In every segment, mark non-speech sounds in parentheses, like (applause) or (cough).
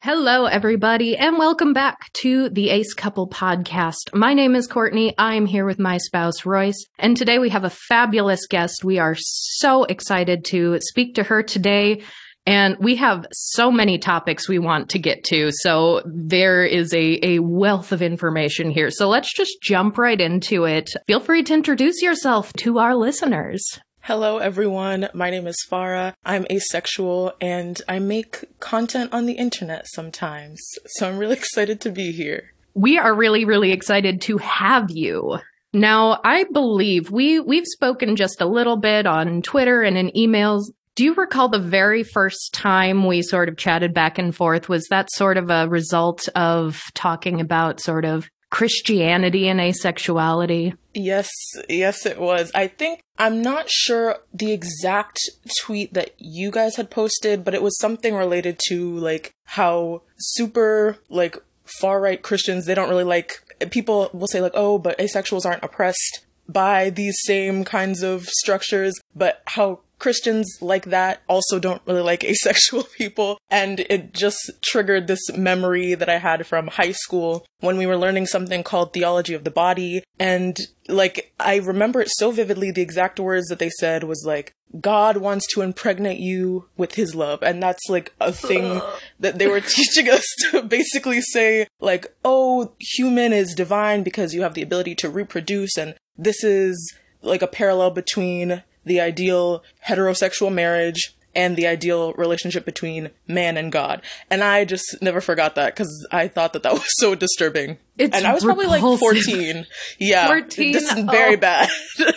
Hello, everybody, and welcome back to the Ace Couple podcast. My name is Courtney. I am here with my spouse, Royce, and today we have a fabulous guest. We are so excited to speak to her today. And we have so many topics we want to get to. So there is a, a wealth of information here. So let's just jump right into it. Feel free to introduce yourself to our listeners. Hello, everyone. My name is Fara. I'm asexual and I make content on the internet sometimes. So I'm really (laughs) excited to be here. We are really, really excited to have you. Now, I believe we, we've spoken just a little bit on Twitter and in emails. Do you recall the very first time we sort of chatted back and forth? Was that sort of a result of talking about sort of Christianity and asexuality? Yes, yes, it was. I think I'm not sure the exact tweet that you guys had posted, but it was something related to like how super like far right Christians, they don't really like people will say like, oh, but asexuals aren't oppressed by these same kinds of structures, but how Christians like that also don't really like (laughs) asexual people. And it just triggered this memory that I had from high school when we were learning something called theology of the body. And like, I remember it so vividly. The exact words that they said was like, God wants to impregnate you with his love. And that's like a thing that they were (laughs) teaching us to basically say, like, oh, human is divine because you have the ability to reproduce. And this is like a parallel between the ideal heterosexual marriage and the ideal relationship between man and God. And I just never forgot that because I thought that that (laughs) was so disturbing. It's and I was repulsive. probably like 14. Yeah. 14? This is oh. very Oh. bad. (laughs)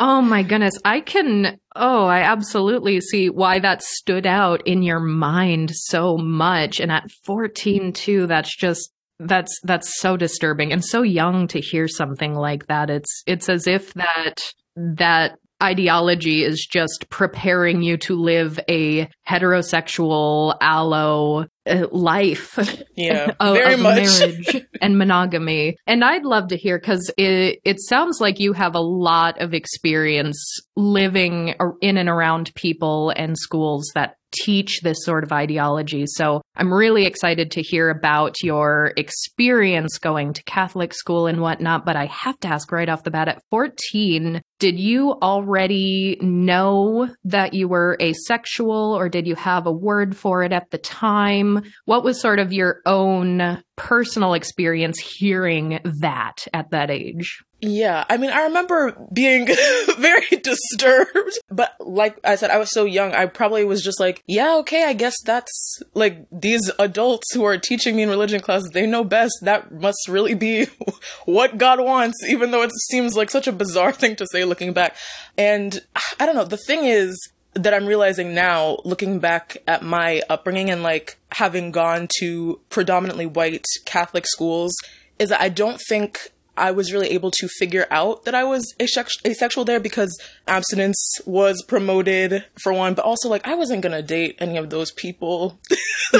Oh my goodness. I can, oh, I absolutely see why that stood out in your mind so much. And at 14 too, that's just, that's, that's so disturbing and so young to hear something like that. It's, it's as if that, that ideology is just preparing you to live a heterosexual allo uh, life yeah. (laughs) of, very of much. marriage and monogamy. And I'd love to hear because it it sounds like you have a lot of experience living in and around people and schools that teach this sort of ideology. So I'm really excited to hear about your experience going to Catholic school and whatnot. But I have to ask right off the bat at 14, did you already know that you were asexual or did you have a word for it at the time? What was sort of your own personal experience hearing that at that age? Yeah, I mean, I remember being (laughs) very disturbed, but like I said, I was so young. I probably was just like, yeah, okay, I guess that's like these adults who are teaching me in religion classes, they know best. That must really be (laughs) what God wants, even though it seems like such a bizarre thing to say looking back. And I don't know, the thing is, that I'm realizing now, looking back at my upbringing and like having gone to predominantly white Catholic schools, is that I don't think I was really able to figure out that I was asexual there because abstinence was promoted for one, but also like I wasn't gonna date any of those people. (laughs) (laughs)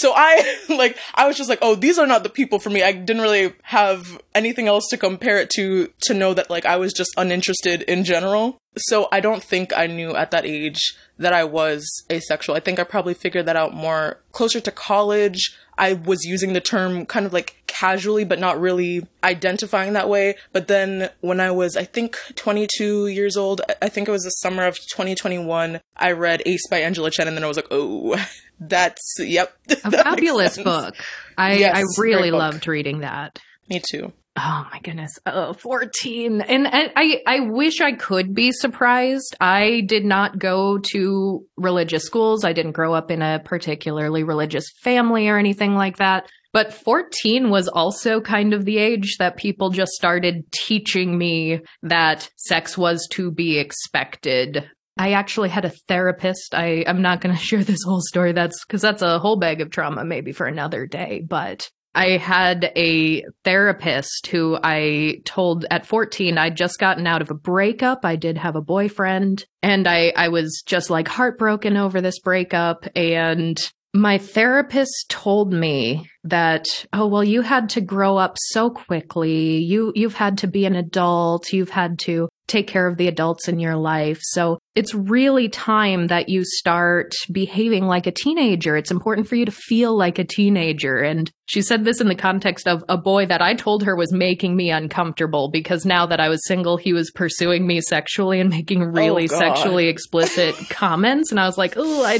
So I (laughs) like I was just like, oh, these are not the people for me. I didn't really have anything else to compare it to to know that like I was just uninterested in general. So I don't think I knew at that age that I was asexual. I think I probably figured that out more closer to college. I was using the term kind of like casually, but not really identifying that way. But then when I was, I think, 22 years old, I- think it was the summer of 2021, I read Ace by Angela Chen, and then I was like, oh, (laughs) that's, yep. (laughs) A that fabulous book. I, Yes, I really loved reading that. Me too. Oh my goodness. Oh, 14. And, and I, I wish I could be surprised. I did not go to religious schools. I didn't grow up in a particularly religious family or anything like that. But 14 was also kind of the age that people just started teaching me that sex was to be expected. I actually had a therapist. I, I'm not going (laughs) to share this whole story. That's because that's a whole bag of trauma, maybe for another day. But I had a therapist who I told at 14 I'd just gotten out of a breakup. I did have a boyfriend and I, I was just like heartbroken over this breakup. And my therapist told me that, oh, well, you had to grow up so quickly. You, you've had to be an adult. You've had to take care of the adults in your life. So it's really time that you start behaving like a teenager. It's important for you to feel like a teenager. And she said this in the context of a boy that I told her was making me uncomfortable because now that I was single, he was pursuing me sexually and making oh, really oh, sexually explicit (laughs) comments. And I was like, oh,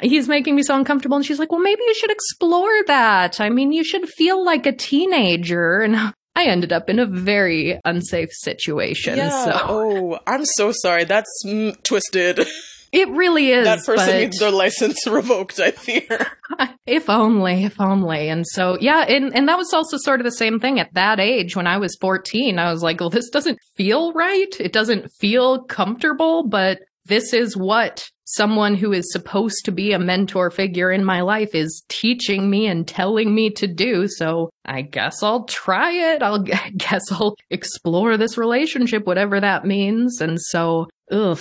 he's making me so uncomfortable. And she's like, well, maybe you should explore that. I mean, you should feel like a teenager. And I ended up in a very unsafe situation. Yeah. So. Oh, I'm so sorry. That's mm, twisted. (laughs) It really is. That person needs their license (laughs) revoked, I fear. (laughs) if only, if only. And so, yeah, and, and that was also sort of the same thing at that age when I was 14. I was like, well, this doesn't feel right. It doesn't feel comfortable, but this is what someone who is supposed to be a mentor figure in my life is teaching me and telling me to do. So I guess I'll try it. I'll (laughs) I guess I'll explore this relationship, whatever that means. And so, ugh.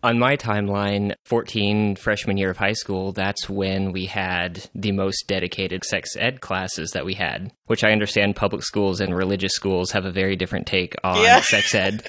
On my timeline, 14 freshman year of high school, that's when we had the most dedicated sex ed classes that we had, which I understand public schools and religious schools have a very different take on yeah. (laughs) sex ed.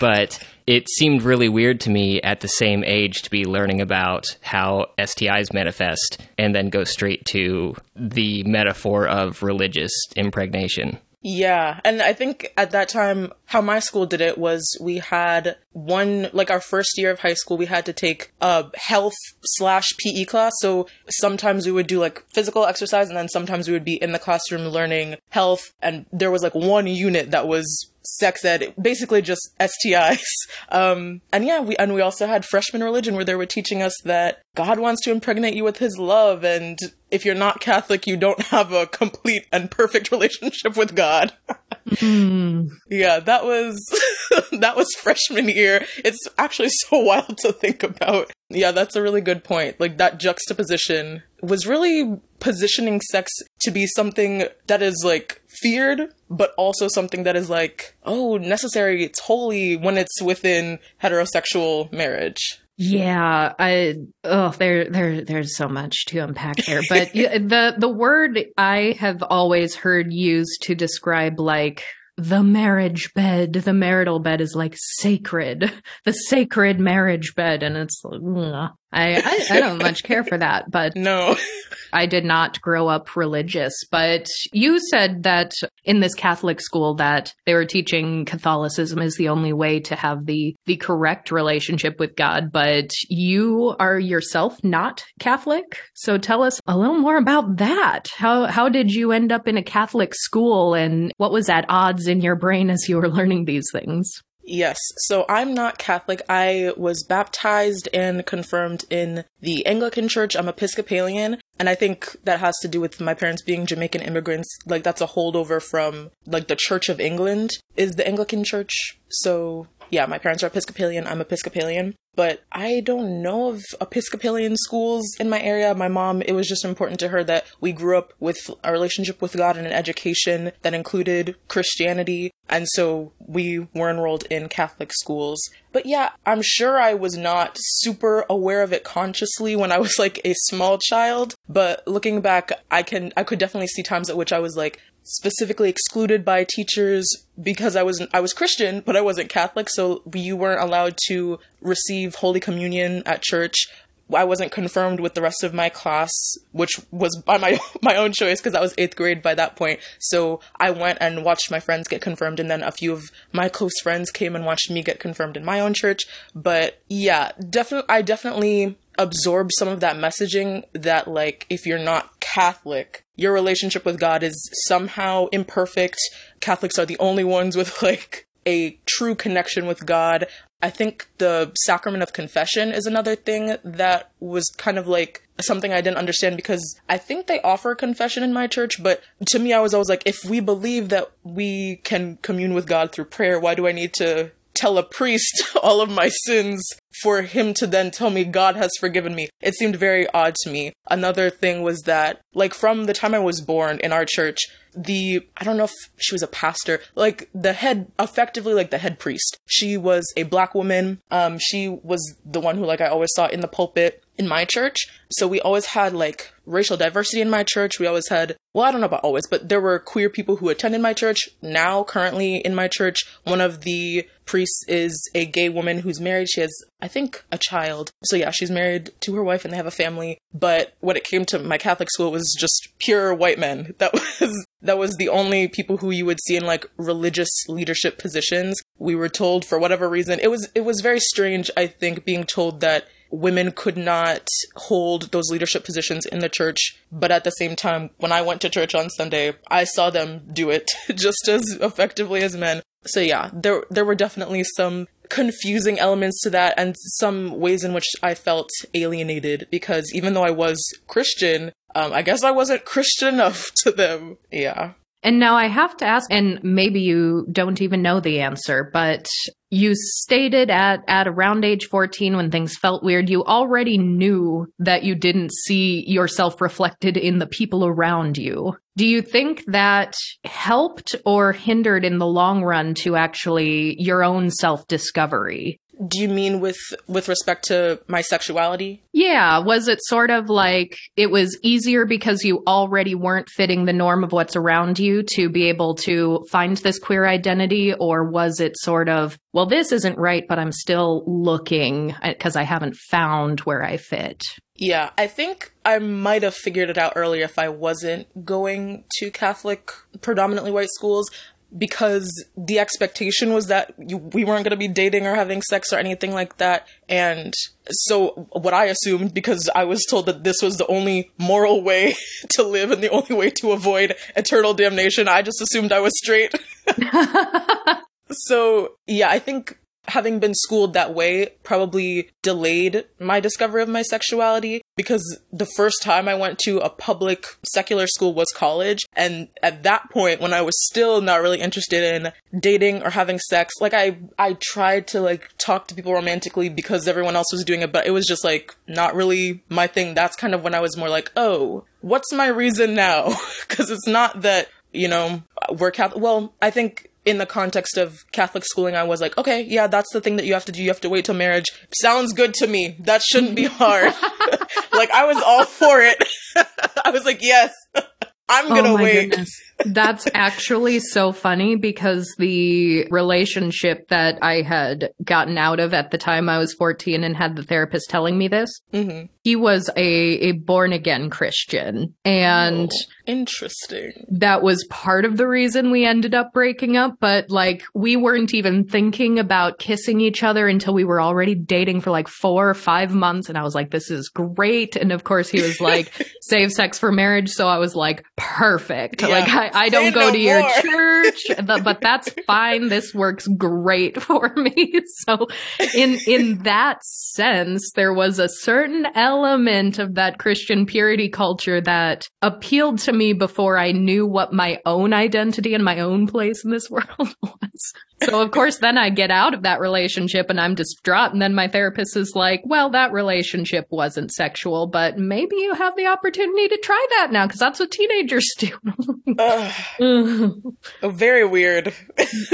But it seemed really weird to me at the same age to be learning about how STIs manifest and then go straight to the metaphor of religious impregnation. Yeah. And I think at that time, how my school did it was we had one, like our first year of high school, we had to take a health slash PE class. So sometimes we would do like physical exercise and then sometimes we would be in the classroom learning health. And there was like one unit that was sex ed, basically just STIs. (laughs) Um, and yeah, we, and we also had freshman religion where they were teaching us that God wants to impregnate you with his love. And if you're not Catholic, you don't (laughs) have a complete and perfect (laughs) relationship with God. Mm. Yeah, that was, (laughs) that was freshman year. It's actually so (laughs) wild to think about. Yeah, that's a really good point. Like that juxtaposition was really positioning sex to be something that is like feared, but also something that is like, oh, necessary, it's holy when it's within heterosexual marriage. Yeah, I oh there there there's so much to unpack there, but (laughs) the the word I have always heard used to describe like the marriage bed, the marital bed is like sacred, (laughs) the sacred marriage bed, and it's like, I, I, I don't much care for that, but (laughs) no, I did not grow up religious. But you said that in this Catholic school that they were teaching Catholicism is the only way to have the the correct relationship with God. But you are yourself not Catholic, so tell us a little more about that. How how did you end up in a Catholic school, and what was at odds in your brain as you were learning these things? Yes. So I'm not Catholic. I was baptized and confirmed in the Anglican Church. I'm Episcopalian. And I think that has to do with my parents being Jamaican immigrants. Like that's a holdover from like the Church of England is the Anglican Church. So yeah, my parents are Episcopalian. I'm Episcopalian but I don't know of Episcopalian schools in my area. My mom, it was just important to her that we grew up with a relationship with God and an education that included Christianity. And so we were enrolled in Catholic schools. But yeah, I'm sure I was not super aware of it consciously when I was like a small child. But looking back, I can, I could definitely see times at which I was like, specifically excluded by teachers because I was I was Christian, but I wasn't Catholic, so you weren't allowed to receive Holy Communion at church. I wasn't confirmed with the rest of my class, which was by my (laughs) my own choice because I was eighth grade by that point. So I went and watched my friends get confirmed, and then a few of my close friends came and watched me get confirmed in my own church. But yeah, definitely, I definitely absorb some of that messaging that like if you're not Catholic, your relationship with God is somehow imperfect. Catholics are the only ones with (laughs) like a true connection with God. I think the sacrament of confession is another thing that was kind of like something I didn't understand because I think they offer confession in my church, but to me, I was always like, if we believe that we can commune with God through prayer, why do I need to tell a priest (laughs) all of my sins for him to then tell me God has forgiven me. It seemed very odd to me. Another thing was that, like, from the time I was born in our church, the, I don't know if she was a pastor, like, the head, effectively, like, the head priest. She was a black woman. Um, she was the one who, like, I always saw in the pulpit in my church. So we always had like racial diversity in my church. We always had, well, I don't know about always, but there were queer people who attended my church. Now, currently in my church, one of the priests is a gay woman who's married. She has, I think, a child. So yeah, she's married to her wife and they have a family. But when it came to my Catholic school, it was just pure white men. (laughs) That was, that was the only people who you would see in like religious leadership positions. We were told for whatever reason, it was, it was very strange, I think, being told that women could not hold those leadership positions in the church. But at the same time, when I went to church on Sunday, I saw them do it (laughs) just as effectively as men. So yeah, there there were definitely some confusing elements to that and some ways in which I felt alienated because even though I was Christian, um, I guess I wasn't (laughs) Christian enough to them. Yeah. And now I have to ask, and maybe you don't even know the answer, but you stated at, at around age 14 when things felt weird, you already knew that you didn't see yourself reflected in the people around you. Do you think that helped or hindered in the long run to actually your own self discovery? Do you mean with with respect to my sexuality? Yeah, was it sort of like it was easier because you already weren't fitting the norm of what's around you to be able to find this queer identity or was it sort of well this isn't right but I'm still looking because I haven't found where I fit? Yeah, I think I might have figured it out earlier if I wasn't going to Catholic predominantly white schools because the expectation was that you, we weren't going to be dating or having sex or anything like that. And so, what I assumed, because I was told that this was the only moral way (laughs) to live and the only way to avoid eternal damnation, I just assumed I was straight. (laughs) (laughs) so, yeah, I think having been schooled that way probably delayed my discovery of my sexuality because the first time I went to a public secular school was college. And at that point, when I was still not really interested in dating or having sex, like I, I tried to like talk to people romantically because everyone else was doing it, but it was just like not really my thing. That's kind of when I was more like, oh, what's my reason now? (laughs) Because it's not that you know, we're Catholic. Well, I think in the context of Catholic schooling, I was like, okay, yeah, that's the thing that you have to do. You have to wait till marriage. Sounds good to me. That shouldn't be hard. (laughs) like, I was all for it. (laughs) I was like, yes, (laughs) I'm gonna oh wait. Goodness. That's actually so funny because the relationship that I had gotten out of at the time I was 14 and had the therapist telling me this, mm-hmm. He was a, a born again Christian. And oh, interesting. That was part of the reason we ended up breaking up. But like, we weren't even thinking about kissing each other until we were already dating for like four or five months. And I was like, this is great. And of course, he was (laughs) like, save sex for marriage. So I was like, perfect. Yeah. Like, I, I, don't go no to more. your (laughs) church, but, but that's fine. This works great (laughs) for me. So in, in that sense, there was a certain element of that Christian purity culture that appealed to me before I knew what my own identity and my own place in this (laughs) world was. So of course then I get out of that relationship and I'm distraught and then my therapist is like, "Well, that relationship wasn't sexual, but maybe you have the opportunity to try that now because that's what teenagers do." (laughs) uh, (laughs) very weird.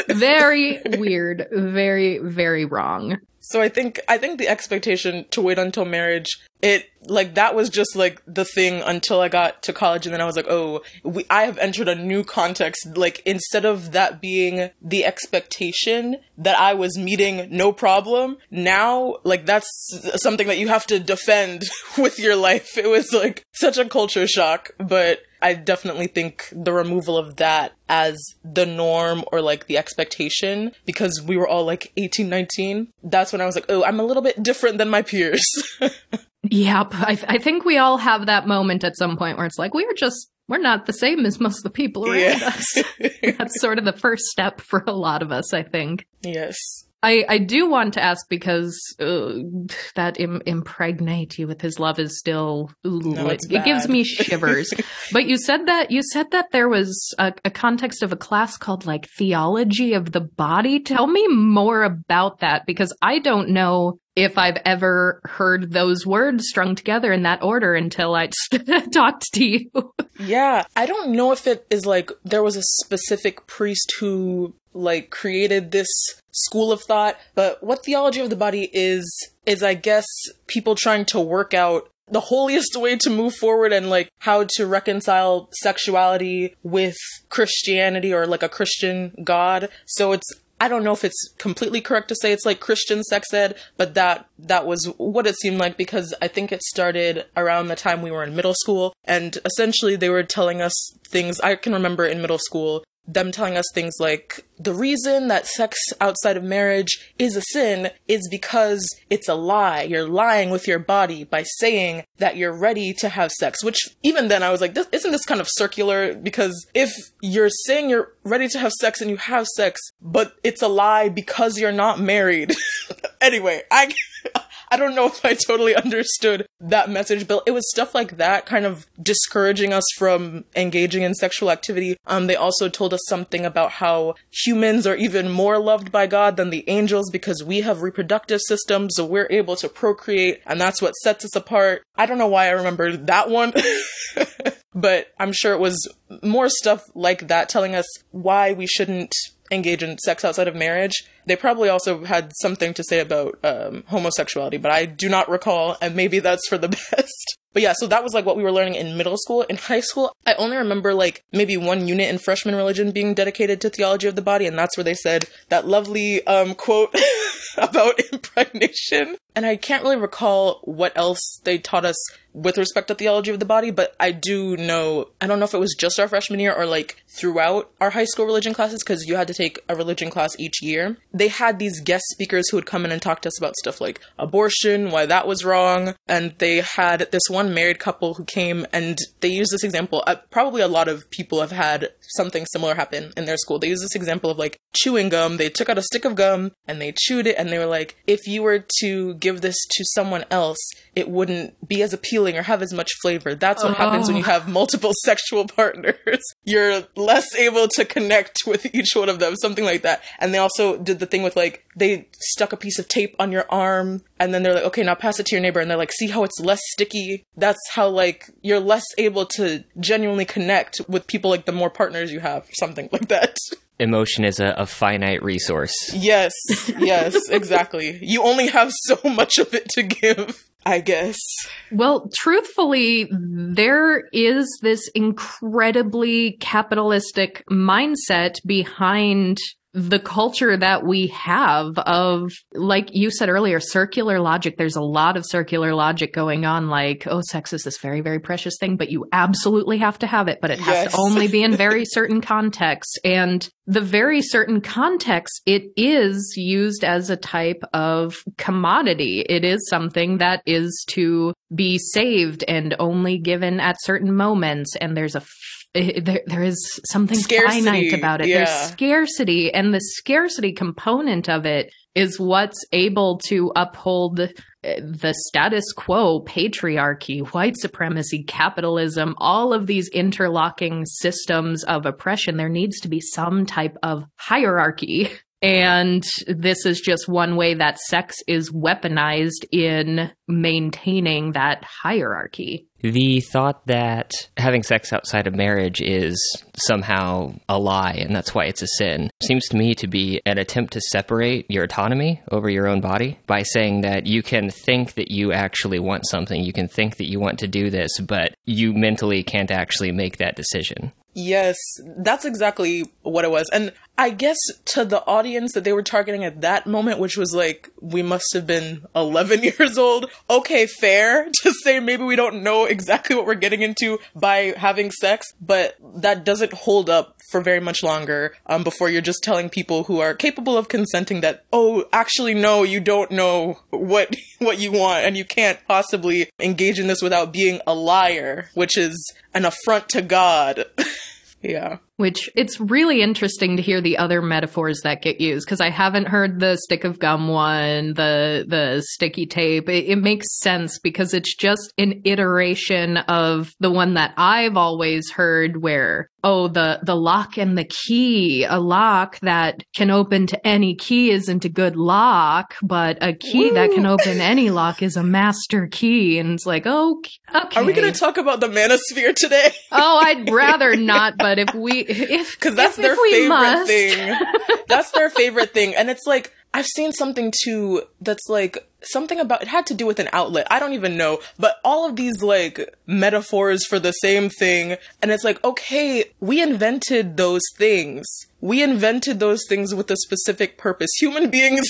very weird. Very very wrong. So I think I think the expectation to wait until marriage, it like that was just like the thing until I got to college, and then I was like, oh, we, I have entered a new context. Like instead of that being the expectation that I was meeting no problem, now like that's something that you have to defend (laughs) with your life. It was like such a culture shock, but I definitely think the removal of that as the norm or like the expectation because we were all like 18, 19. That's when I was like, oh, I'm a little bit different than my peers. (laughs) yep. I, th- I think we all have that moment at some point where it's like, we're just we're not the same as most of the people around yeah. us. (laughs) That's sort of the first step for a lot of us, I think. Yes. I, I do want to ask because uh, that Im- impregnate you with his love is still no, it, it, gives me (laughs) shivers. but you said that you said that there was a, a, context of a class called like theology of the body. Tell me more about that because I don't know if I've ever heard those words strung together in that order until I (laughs) talked to you. Yeah, I don't know if it is like there was a specific priest who like created this school of thought. But what theology of the body is, is I guess people trying to work out the holiest way to move forward and like how to reconcile sexuality with Christianity or like a Christian God. So it's I don't know if it's completely correct to say it's like Christian sex ed, but that that was what it seemed like because I think it started around the time we were in middle school and essentially they were telling us things I can remember in middle school them telling us things like the reason that sex outside of marriage is a sin is because it's a lie. You're lying with your body by saying that you're ready to have sex, which even then I was like, this, isn't this kind of circular? Because if you're saying you're ready to have sex and you have sex, but it's a lie because you're not married. (laughs) anyway, I, I don't know if I totally understood that message, but it was stuff like that kind of discouraging us from engaging in sexual activity. Um, they also told us something about how humans are even more loved by God than the angels because we have reproductive systems, so we're able to procreate, and that's what sets us apart. I don't know why I remember that one. (laughs) but I'm sure it was more stuff like that telling us why we shouldn't engage in sex outside of marriage. They probably also had something to say about um, homosexuality, but I do not recall, and maybe that's for the (laughs) best. But yeah, so that was like what we were learning in middle school. In high school, I only remember like maybe one unit in freshman religion being dedicated to theology of the body, and that's where they said that lovely um, quote (laughs) about impregnation. And I can't really recall what else they taught us with respect to theology of the body, but I do know, I don't know if it was just our freshman year or like throughout our high school religion classes, because you had to take a religion class each year. They had these guest speakers who would come in and talk to us about stuff like abortion, why that was wrong. And they had this one married couple who came and they used this example. Uh, probably a lot of people have had something similar happen in their school. They used this example of like chewing gum. They took out a stick of gum and they chewed it and they were like, if you were to give this to someone else, it wouldn't be as appealing or have as much flavor. That's what oh. happens when you oh. have multiple (laughs) sexual partners. (laughs) You're less able to connect with each one of them, something like that. And they also did the thing with like, they stuck a piece of tape on your arm and then they're like, okay, now pass it to your neighbor. And they're like, see how it's less sticky? That's how like you're less able to genuinely connect with people like the more partners you have, something like that. (laughs) emotion is a, a, finite resource. Yes, (laughs) yes, exactly. You only have so much of it to give. I guess. Well, truthfully, there is this incredibly capitalistic mindset behind the culture that we have of, like you said earlier, circular logic. There's a lot of circular logic going on, like, oh, sex is this very, very precious thing, but you absolutely have to have it, but it has yes. to only be in (laughs) very certain contexts. And the very certain context, it is used as a type of commodity. It is something that is to be saved and only given at certain moments. And there's a there, there is something scarcity. finite about it. Yeah. There's scarcity, and the scarcity component of it is what's able to uphold uh, the status quo, patriarchy, white supremacy, capitalism, all of these interlocking systems of oppression. There needs to be some type of hierarchy. And this is just one way that sex is weaponized in maintaining that hierarchy. The thought that having sex outside of marriage is somehow a lie and that's why it's a sin seems to me to be an attempt to separate your autonomy over your own body by saying that you can think that you actually want something, you can think that you want to do this, but you mentally can't actually make that decision. Yes, that's exactly what it was. And I guess to the audience that they were targeting at that moment, which was like, we must have been 11 (laughs) years old. Okay, fair (laughs) to say maybe we don't know exactly what we're getting into by having sex, but that doesn't hold up for very much longer um, before you're just telling people who are capable of consenting that, oh, actually, no, you don't know what, (laughs) what you want and you can't possibly engage in this without being a liar, which is an affront to God. (laughs) yeah. Which it's really interesting to hear the other metaphors that get used because I haven't heard the stick of gum one, the the sticky tape. It, it, makes sense because it's just an iteration of the one that I've always heard where oh the the lock and the key, a lock that can open to any key isn't a good lock, but a key Woo. that can open any lock is a master key, and it's like oh okay. Are we going to talk about the manosphere today? oh, I'd (laughs) rather not, but if we (laughs) if (laughs) because that's if, their if favorite must. thing. (laughs) that's their favorite thing, and it's like I've seen something too that's like something about it had to do with an outlet. I don't even know, but all of these like metaphors for the same thing, and it's like okay, we invented those things. We invented those things with a specific purpose. Human beings.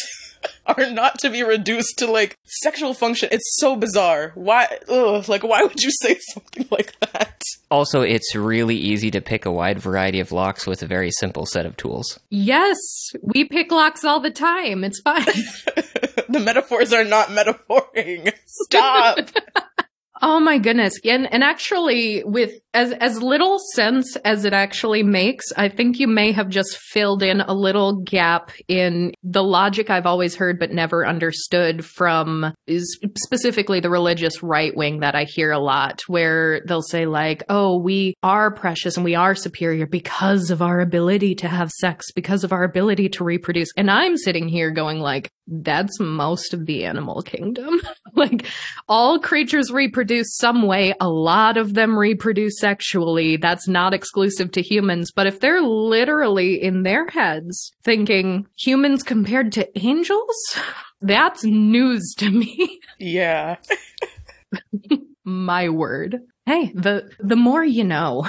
(laughs) are not to be reduced to like sexual function. It's so bizarre. Why? Ugh, like, why would you (laughs) say something like that? Also, it's really easy to pick a wide variety of locks with a very simple set of tools. Yes, we pick locks all the time. It's fine. (laughs) the metaphors are not metaphoring. Stop. Oh my goodness. And and actually with as as little sense as it actually makes, I think you may have just filled in a little gap in the logic I've always heard but never understood from is specifically the religious right wing that I hear a lot where they'll say like, "Oh, we are precious and we are superior because of our ability to have sex, because of our ability to reproduce." And I'm sitting here going like, that's most of the animal kingdom. (laughs) like all creatures reproduce some way. A lot of them reproduce sexually. That's not exclusive to humans. But if they're literally in their heads thinking humans compared to angels, (laughs) that's news to me. (laughs) Yeah. My word. Hey, the the more you know.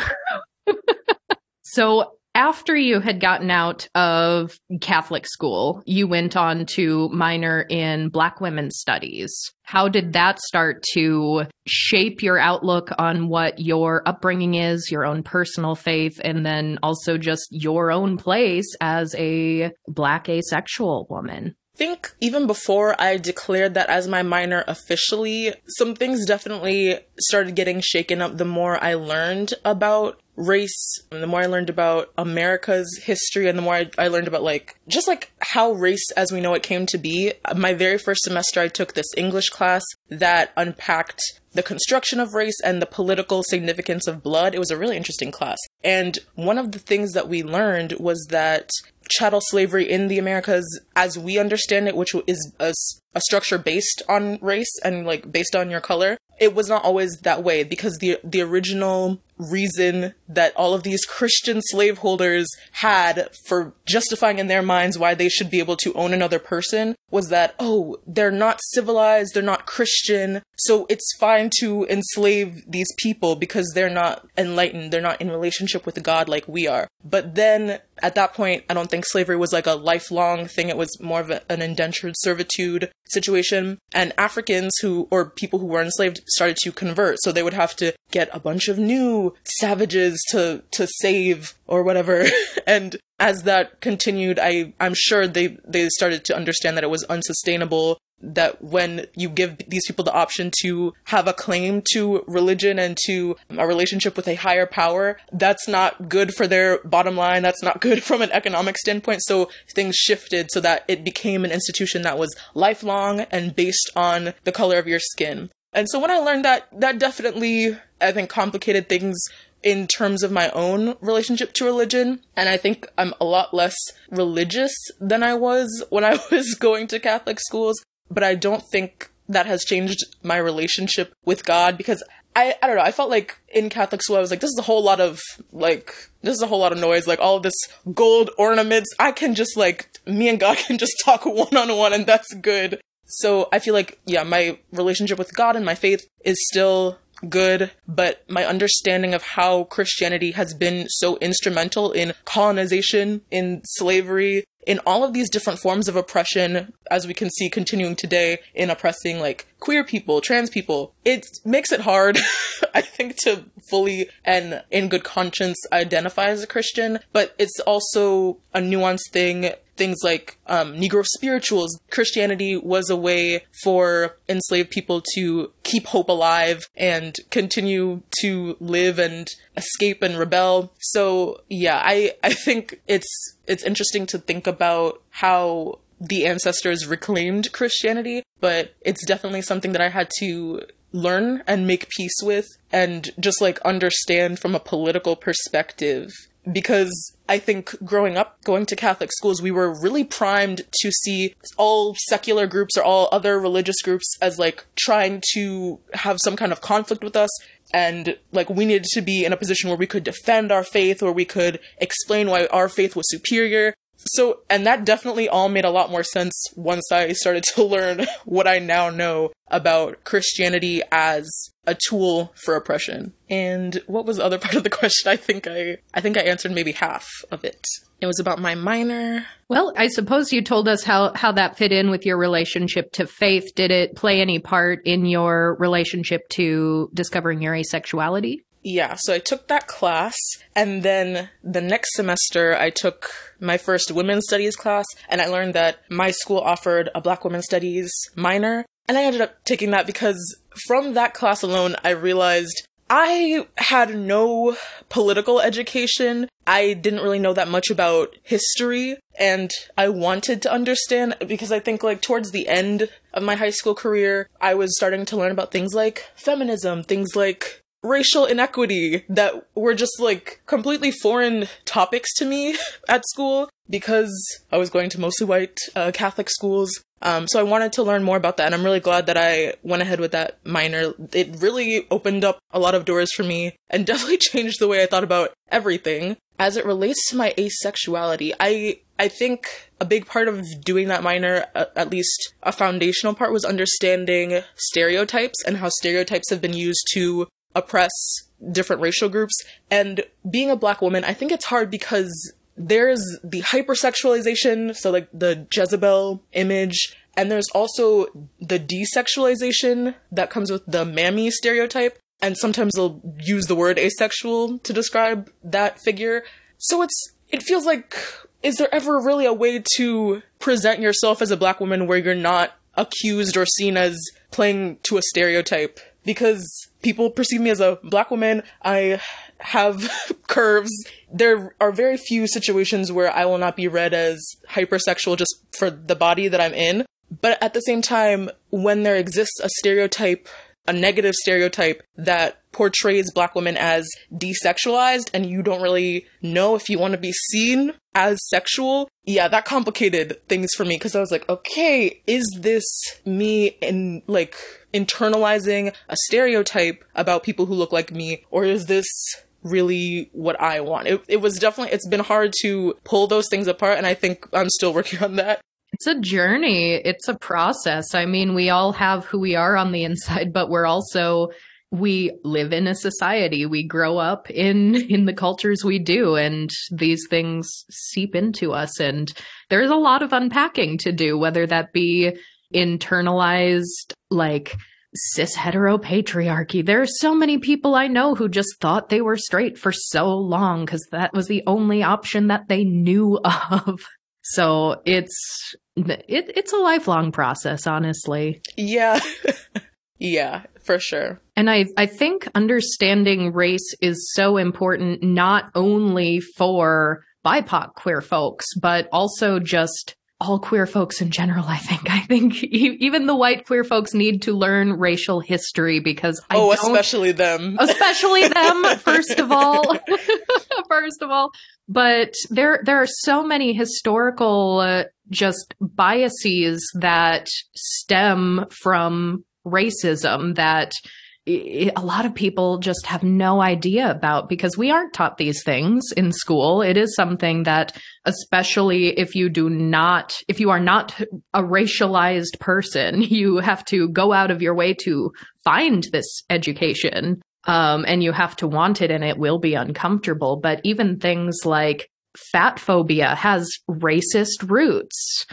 so after you had gotten out of Catholic school, you went on to minor in Black women's studies. How did that start to shape your outlook on what your upbringing is, your own personal faith, and then also just your own place as a Black asexual woman? I think even before I declared that as my minor officially, some things definitely started getting shaken up the more I learned about race and the more I learned about America's history and the more I, I, learned about like just like how race as we know it came to be. My very first semester I took this English class that unpacked the construction of race and the political significance of blood. It was a really interesting class. And one of the things that we learned was that chattel slavery in the Americas, as we understand it, which is a, a, structure based on race and like based on your color, it was not always that way because the the original reason that all of these Christian slaveholders had for justifying in their minds why they should be able to own another person was that, oh, they're not civilized, they're not Christian, so it's fine to enslave these people because they're not enlightened, they're not in relationship with God like we are. But then at that point, I don't think slavery was like a lifelong thing, it was more of a, an indentured servitude situation. And Africans who, or people who were enslaved, started to convert, so they would have to get a bunch of new savages to to save or whatever. (laughs) And as that continued i i'm sure they they started to understand that it was unsustainable that when you give these people the option to have a claim to religion and to a relationship with a higher power, that's not good for their bottom line. That's not good (laughs) from an economic standpoint. So things shifted so that it became an institution that was lifelong and based on the color of your skin. And so when I learned that, that definitely, I think, complicated things in terms of my own relationship to religion. And I think I'm a lot less religious than I was when I (laughs) was going to Catholic schools. But I don't think that has changed my relationship with God because I, I don't know, I felt like in Catholic school I was like, this is a whole lot of like this is a whole lot of noise, like all this gold ornaments. I can just like me and God (laughs) can just talk one on one and that's good. So I feel like, yeah, my relationship with God and my faith is still good, but my understanding of how Christianity has been so instrumental in colonization, in slavery, in all of these different forms of oppression, as we can see continuing today in oppressing like queer people, trans people, it makes it hard, (laughs) I think, to fully and in good conscience identify as a Christian, but it's also a nuanced thing things like um, Negro spirituals. Christianity was a way for enslaved people to keep hope alive and continue to live and escape and rebel. So yeah, I, I think it's it's interesting to think about how the ancestors reclaimed Christianity, but it's definitely something that I had to learn and make peace with and just like understand from a political perspective because I think growing up, going to Catholic schools, we were really primed to see all secular groups or all other religious groups as like trying to have some kind of conflict with us. And like we needed to be in a position where we could defend our faith or we could explain why our faith was superior. So, and that definitely all made a lot more sense once I started to (laughs) learn what I now know about Christianity as a tool for oppression. And what was the other (laughs) part of the question? I think I, I think I answered maybe half of it. It was about my minor. Well, I suppose you told us how, how that fit in with your relationship to faith. Did it play any part in your relationship to discovering your asexuality? Yeah, so I took that class, and then the next semester I took my first women's studies class, and I learned that my school offered a black women's studies minor, and I ended up taking that because from that class alone, I realized I had no political education. I didn't really know that much about history and I wanted to understand because I think like towards the end of my high school career, I was starting to learn about things like feminism, things like racial inequity that were just like completely foreign topics to me (laughs) at school because I was going to mostly white uh, Catholic schools. Um, so I wanted to learn more about that, and I'm really glad that I went ahead with that minor. It really opened up a lot of doors for me (laughs) and definitely changed the way I thought about everything. As it relates to my asexuality, I I think a big part of doing that minor, at least a foundational part, was understanding stereotypes and how stereotypes have been used to oppress different racial groups. And being a black woman, I think it's hard because there's the hypersexualization, so like the Jezebel image, and there's also the desexualization that comes with the mammy stereotype. And sometimes they'll use the word asexual to describe that figure. So it's, it feels like, is there ever really a way to present yourself as a black woman where you're not accused or seen as playing to a stereotype? Because people perceive me as a black woman. I have (laughs) curves. There are very few situations where I will not be read as hypersexual just for the body that I'm in. But at the same time, when there exists a stereotype, a negative stereotype that portrays black women as desexualized and you don't really know if you want to be seen as sexual, yeah, that complicated things for me because I was like, okay, is this me in like internalizing a stereotype about people who look like me or is this really what I want. It, it was definitely, it's been hard to pull those things apart, and I think I'm still working on that. It's a journey, it's a process. I mean, we all have who we are on the inside, but we're also we live in a society we grow up in (laughs) in the cultures we do and these things seep into us and there's a lot of unpacking to do whether that be internalized like cis heteropatriarchy. There are so many people I know who just thought they were straight for so long because that was the only option that they knew (laughs) of. So it's it, it's a lifelong process, honestly. Yeah. (laughs) yeah, for sure. And I I think understanding race is so important not only for BIPOC queer folks, but also just all queer folks in general, I think. I think even the white queer folks need to learn racial history because I Oh, especially them. (laughs) Especially them, first of all. (laughs) first of all. But there there are so many historical uh, just biases that stem from racism that a lot of people just have no idea about because we aren't taught these things in school. It is something that, especially if you do not, if you are not a racialized person, (laughs) you have to go out of your way to find this education. Um, and you have to want it and it will be uncomfortable. But even things like fat phobia has racist roots.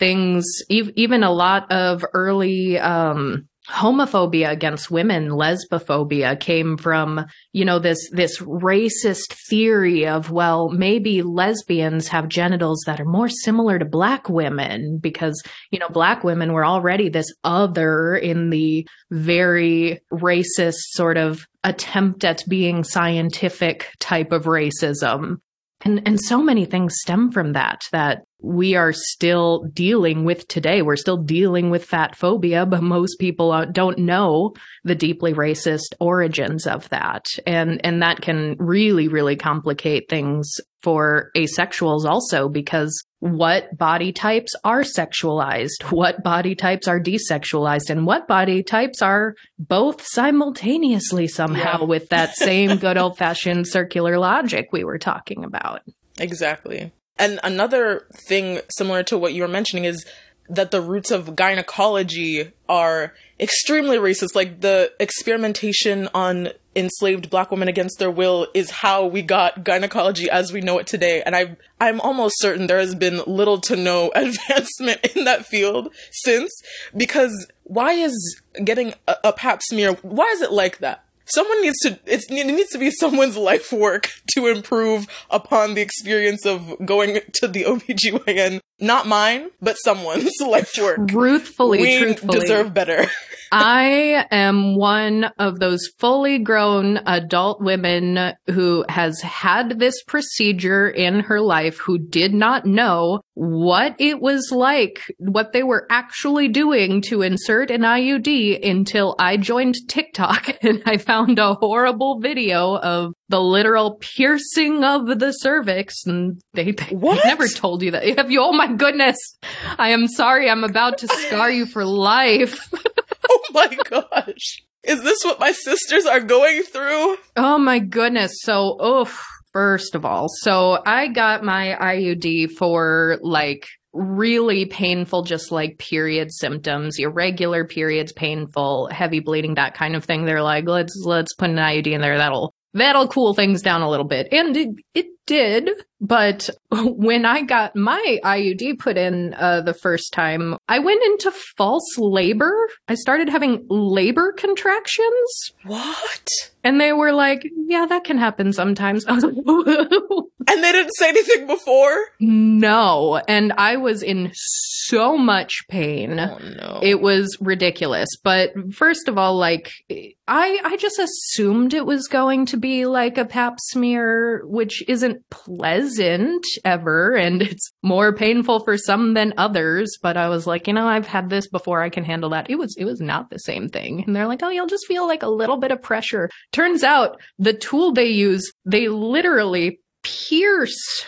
Things, even a lot of early, um, homophobia against women, lesbophobia came from, you know, this, this racist theory of, well, maybe lesbians have genitals that are more similar to black women because, you know, black women were already this other in the very racist sort of attempt at being scientific type of racism. And, and so many things stem from that, that we are still dealing with today. We're still dealing with fat phobia, (laughs) but most people uh, don't know the deeply racist origins of that. And, and that can really, really complicate things for asexuals also because what body types are sexualized, (laughs) what body types are desexualized, and what body types are both simultaneously somehow yeah. with that same good (laughs) old fashioned circular logic we were talking about. Exactly. And another thing similar to what you were mentioning is that the roots of gynecology are extremely racist. Like the experimentation on enslaved black women against their will is how we got gynecology as we know it today. And I, I'm almost certain there has been little to no (laughs) advancement in that field since. Because why is getting a, a pap smear, why is it like that? Someone needs to it needs to be someone's life work to improve upon the experience of going to the OBGYN. Not mine, but someone's (laughs) life work. Truthfully, we truthfully. deserve better. (laughs) I am one of those fully grown adult women who has had this procedure in her life who did not know what it was like, what they were actually doing to insert an IUD until I joined TikTok (laughs) and I found a horrible video of the literal piercing of the cervix. And they, they (laughs) never told you that. Have you? Oh my goodness. I am sorry. I'm about to scar you for life. (laughs) oh my gosh. Is this what my sisters are going through? Oh my goodness. So, oof. First of all, so I got my IUD for like really painful, just like period symptoms, irregular periods, painful, heavy bleeding, that kind of thing. They're like, let's let's put an IUD in there. That'll that'll cool things down a little bit, and it, it did. But (laughs) when I got my IUD put in uh, the first time, I went into false labor. I started having labor contractions. What? And they were like, yeah, that can happen sometimes. I was like, and they didn't say anything before? No. And I was in so much pain. Oh, no. It was ridiculous. But first of all, like, I, I just assumed it was going to be like a pap smear, which isn't pleasant ever. And (laughs) it's more painful for some than others. But I was like, you know, I've had this before. I can handle that. It was, it was not the same thing. And they're like, oh, you'll just feel like a little bit of pressure. Turns out the tool they use, they literally pierce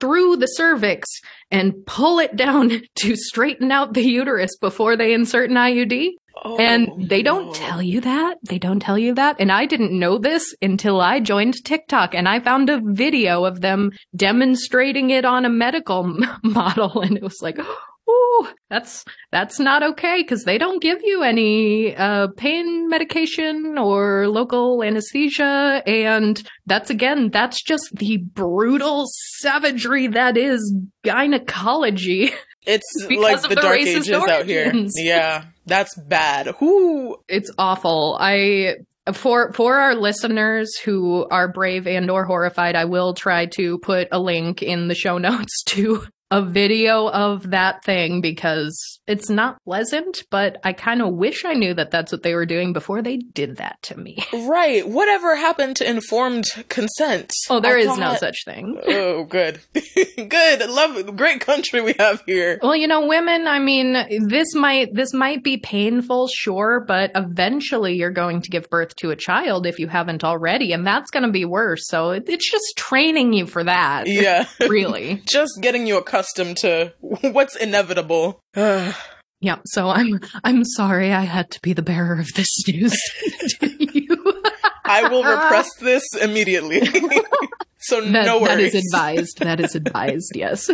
through the cervix and pull it down (laughs) to straighten out the uterus before they insert an IUD. Oh, and they don't no. tell you that. They don't tell you that. And I didn't know this until I joined TikTok and I found a video of them demonstrating it on a medical (laughs) model. And it was like, (gasps) Ooh, that's that's not okay because they don't give you any uh, pain medication or local anesthesia, and that's again that's just the brutal savagery that is gynecology. It's (laughs) like the, the dark ages origins. out here. Yeah, (laughs) that's bad. Who? It's awful. I for for our listeners who are brave and or horrified, I will try to put a link in the show (laughs) notes to a video of that thing because it's not pleasant, but I kind of wish I knew that that's what they were doing before they did that to me. (laughs) Right. Whatever happened to informed consent? Oh, there I is no such thing. (laughs) oh, good. (laughs) good. Love great country we have here. Well, you know, women, I mean, this might this might be painful, sure, but eventually you're going to give birth to a child if you haven't already, and that's going to be worse. So it's just training you for that. Yeah. really. just getting you accustomed to (laughs) what's inevitable. (sighs) yeah, so I'm I'm sorry I had to be the bearer of this (laughs) news (laughs) I will repress this immediately. so that, no worries. That is advised. That is advised, yes.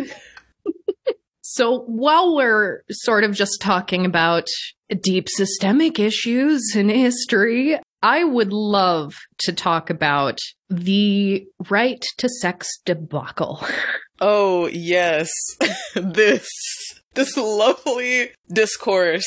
so while we're sort of just talking about deep systemic issues in history, I would love to talk about the right to sex debacle. (laughs) Oh, yes. (laughs) this this lovely discourse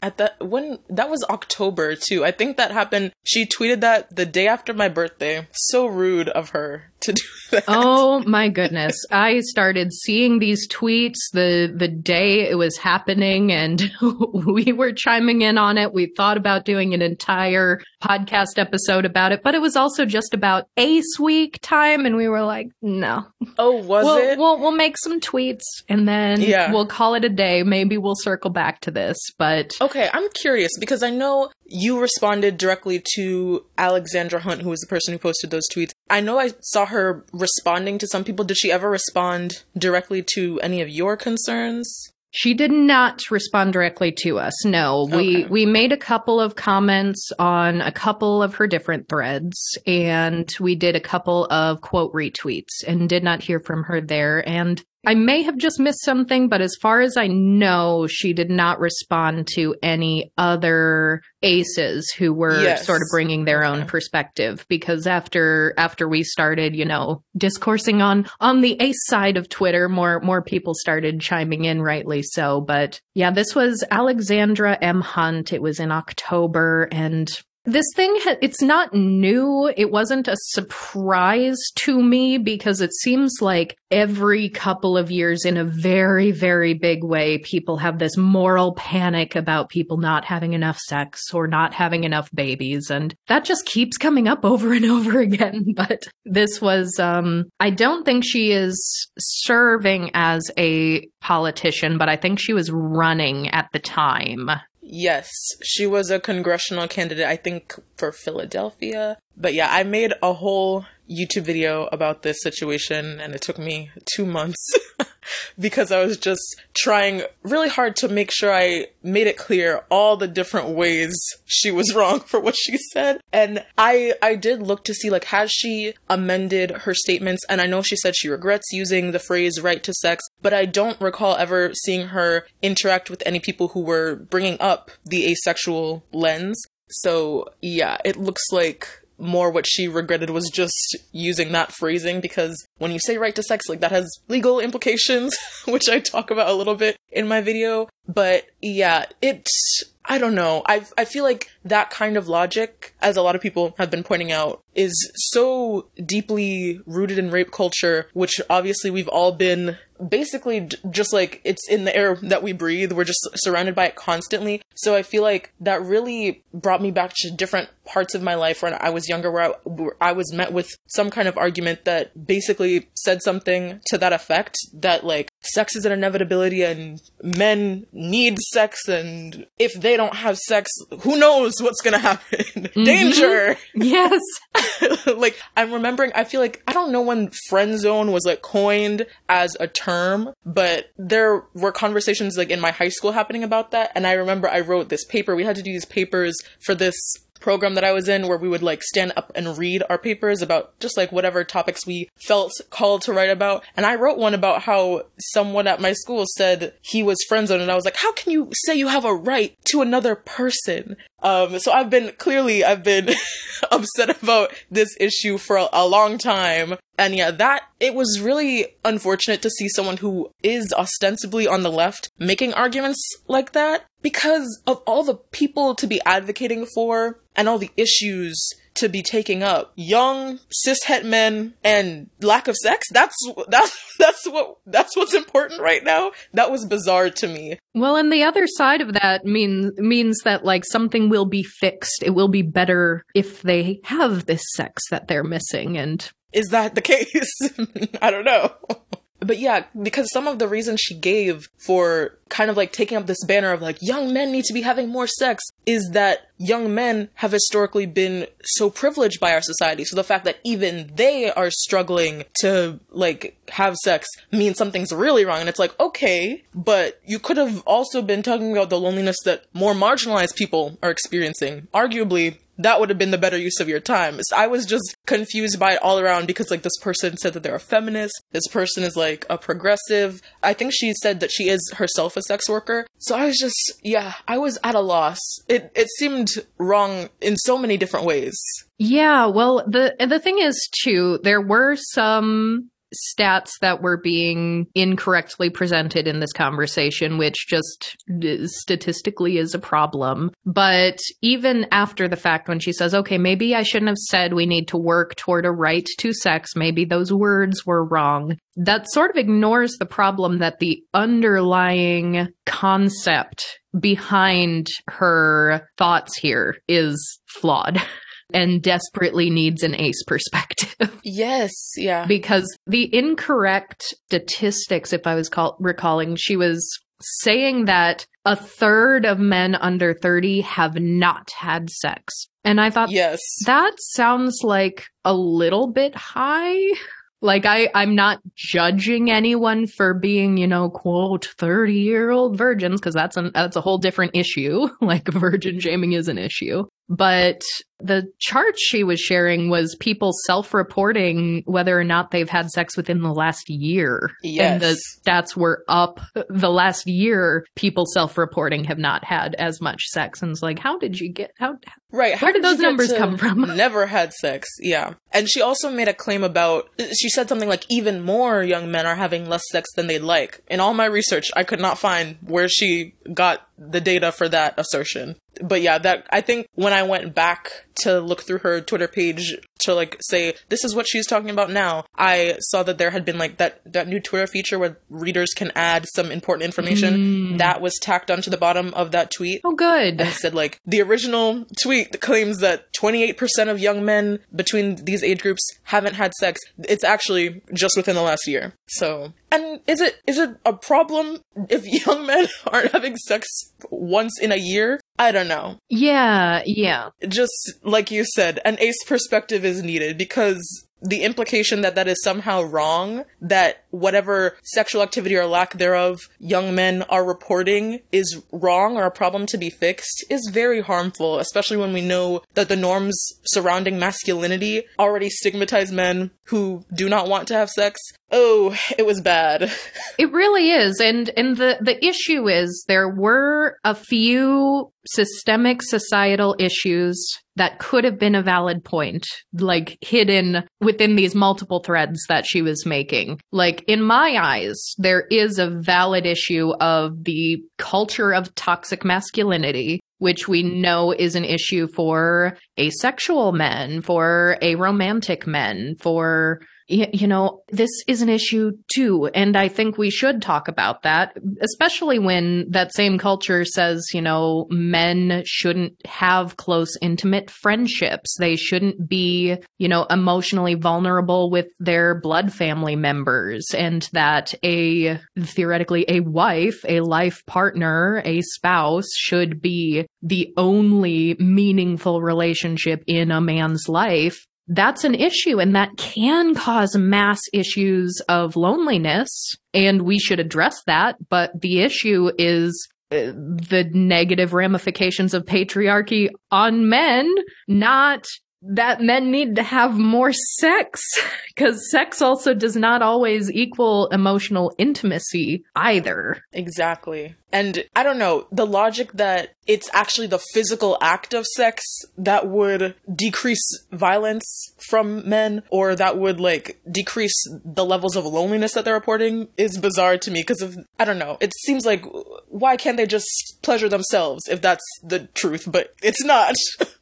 at that when that was October too. I think that happened. She tweeted that the day after my birthday. So rude of her to do (laughs) that. Oh my goodness. I started seeing these tweets the the day it was happening and (laughs) we were chiming in on it. We thought about doing an entire podcast episode about it, but it was also just about Ace Week time, and we were like, no. Oh, was we'll, it? We'll we'll make some tweets and then Yeah. we'll call it a day. Maybe we'll circle back to this, but Okay, I'm curious because I know you responded directly to Alexandra Hunt, who was the person who posted those tweets. I know I saw her responding to some people. Did she ever respond directly to any of your concerns? She did not respond directly to us. No, we Okay. we made a couple of comments on a couple of her different threads and we did a couple of quote retweets and did not hear from her there and I may have just missed something, but as far as I know, she did not respond to any other aces who were Yes. sort of bringing their own perspective. Because after after we started, you know, discoursing on on the ace side of Twitter, more more people started chiming in, rightly so. But yeah, this was Alexandra M. Hunt. It was in October, and this thing, ha- it's not new. It wasn't a surprise to me because it seems like every couple of years, in a very, very big way, people have this moral panic about people not having enough sex or not having enough babies. And that just keeps coming up over and over (laughs) again. But this was, um, I don't think she is serving as a politician, but I think she was running at the time. Yes, she was a congressional candidate, I think, for Philadelphia. But yeah, I made a whole YouTube video about this situation and it took me two months (laughs) because I was just trying really hard to make sure I made it clear all the different ways she was (laughs) wrong for what she said. And I I did look to see like has she amended her statements and I know she said she regrets using the phrase right to sex, but I don't recall ever seeing her interact with any people who were bringing up the asexual lens. So, yeah, it looks like more what she regretted was just using that phrasing because when you say right to sex, like that has legal implications, (laughs) which I talk about a little bit in my video. But yeah, it's, I don't know. I, I feel like that kind of logic, as a lot of people have been pointing out, is so deeply rooted in rape culture, which obviously we've all been basically j- just like it's in the air that we breathe. We're just surrounded by it constantly. So I feel like that really brought me back to different parts of my life when I was younger, where I, where I was met with some kind of argument that basically said something to that effect that like sex is an inevitability and men need sex and if they don't have sex, who knows what's gonna happen? (laughs) Mm-hmm. Danger! Yes. (laughs) (laughs) like I'm remembering I feel like I don't know when friend zone was like coined as a term, but there were conversations like in my high school happening about that and I remember I wrote this paper. We had to do these papers for this program that I was in where we would like stand up and read our papers about just like whatever topics we felt called to write about. And I wrote one about how someone at my school said he was friend zoned and I was like, how can you say you have a right to another person? Um, so I've been clearly I've been (laughs) upset about this issue for a, a long time. And yeah, that it was really unfortunate to see someone who is ostensibly on the left making arguments like that because of all the people to be advocating for and all the issues to be taking up. Young cishet men and lack of sex. That's that's that's what that's what's important right now. That was bizarre to me. Well, and the other side of that means means that like something will be fixed. It will be better if they have this sex that they're missing and Is that the case? (laughs) I don't know. (laughs) But yeah, because some of the reasons she gave for kind of like taking up this banner of like young men need to be having more sex is that young men have historically been so privileged by our society. So the fact that even they are struggling to like have sex means something's really wrong. And it's like, okay, but you could have also been talking about the loneliness that more marginalized people are experiencing. Arguably, that would have been the better use of your time. So I was just confused by it all around because like this person said that they're a feminist. This person is like a progressive. I think she said that she is herself a sex worker. So I was just yeah, I was at a loss. It it seemed wrong in so many different ways. Yeah, well, the the thing is too, there were some stats that were being incorrectly presented in this conversation, which just uh, statistically is a problem. But even after the fact, when she says, okay, maybe I shouldn't have said we need to work toward a right to sex, maybe those words were wrong, that sort of ignores the problem that the underlying concept behind her thoughts here is flawed. (laughs) and desperately needs an ace perspective. (laughs) Yes, yeah. because the incorrect statistics, if I was call- recalling, she was saying that a third of men under 30 have not had sex. And I thought Yes. that sounds like a little bit high. (laughs) Like I, I'm not judging anyone for being, you know, quote, 30 year old virgins, because that's an, that's a whole different issue. (laughs) Like virgin shaming is an issue. But the chart she was sharing was people self reporting whether or not they've had sex within the last year. And the stats were up the last year. People self reporting have not had as much sex. And it's like, how did you get, how, Right. how Where did you those numbers come from? (laughs) Never had sex. Yeah. And she also made a claim about, she said something like even more young men are having less sex than they'd like. In all my research, I could not find where she got the data for that assertion. But yeah, that, I think when I went back to look through her Twitter page to like say, this is what she's talking about now, I saw that there had been like that, that new Twitter feature where readers can add some important information. Hmm. That was tacked onto the bottom of that tweet. oh, good. I said like the original tweet claims that 28% of young men between these age groups haven't had sex. It's actually just within the last year. So, and is it is it a problem if (laughs) young men aren't having sex once in a year? I don't know. Yeah, yeah. Just like you said, an ace perspective is needed because the implication that that is somehow wrong, that whatever sexual activity or lack thereof young men are reporting is wrong or a problem to be fixed, is very harmful, especially when we know that the norms surrounding masculinity already stigmatize men who do not want to have sex. Oh, it was bad. (laughs) It really is. And and the the issue is there were a few systemic societal issues that could have been a valid point, like hidden within these multiple threads that she was making. Like in my eyes, there is a valid issue of the culture of toxic masculinity which we know is an issue for asexual men, for aromantic men, for you know, this is an issue too. And I think we should talk about that, especially when that same culture says, you know, men shouldn't have close, intimate friendships. They shouldn't be, you know, emotionally vulnerable with their blood family members. And that a theoretically a wife, a life partner, a spouse should be the only meaningful relationship in a man's life that's an issue and that can cause mass issues of loneliness and we should address that but the issue is uh, the negative ramifications of patriarchy on men not that men need to have more sex (laughs) because sex also does not always equal emotional intimacy either Exactly. And I don't know, the logic that it's actually the physical act of sex that would decrease violence from men or that would like decrease the levels of loneliness that they're reporting is bizarre to me because of I don't know. It seems like why can't they just pleasure themselves if that's the truth, but it's not. (laughs)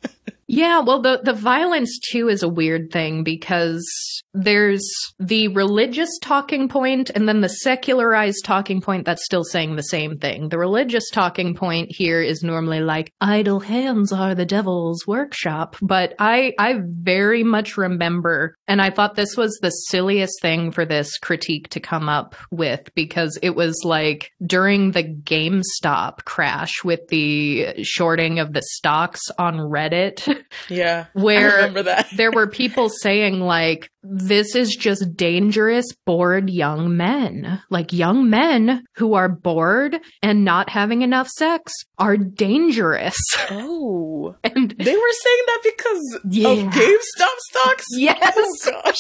Yeah, well, the, the violence too is a weird thing because there's the religious talking point and then the secularized talking point that's still saying the same thing. The religious talking point here is normally like, idle hands are the devil's workshop. But I, I very much remember, and I thought this was the silliest thing for this critique to come up with because it was like during the GameStop crash with the shorting of the stocks on Reddit. (laughs) yeah. I where remember that. there were people saying like this is just dangerous bored young men like young men who are bored and not having enough sex are dangerous Oh. (laughs) and They were saying that because Yeah. of GameStop stocks? (laughs) Yes. Oh gosh.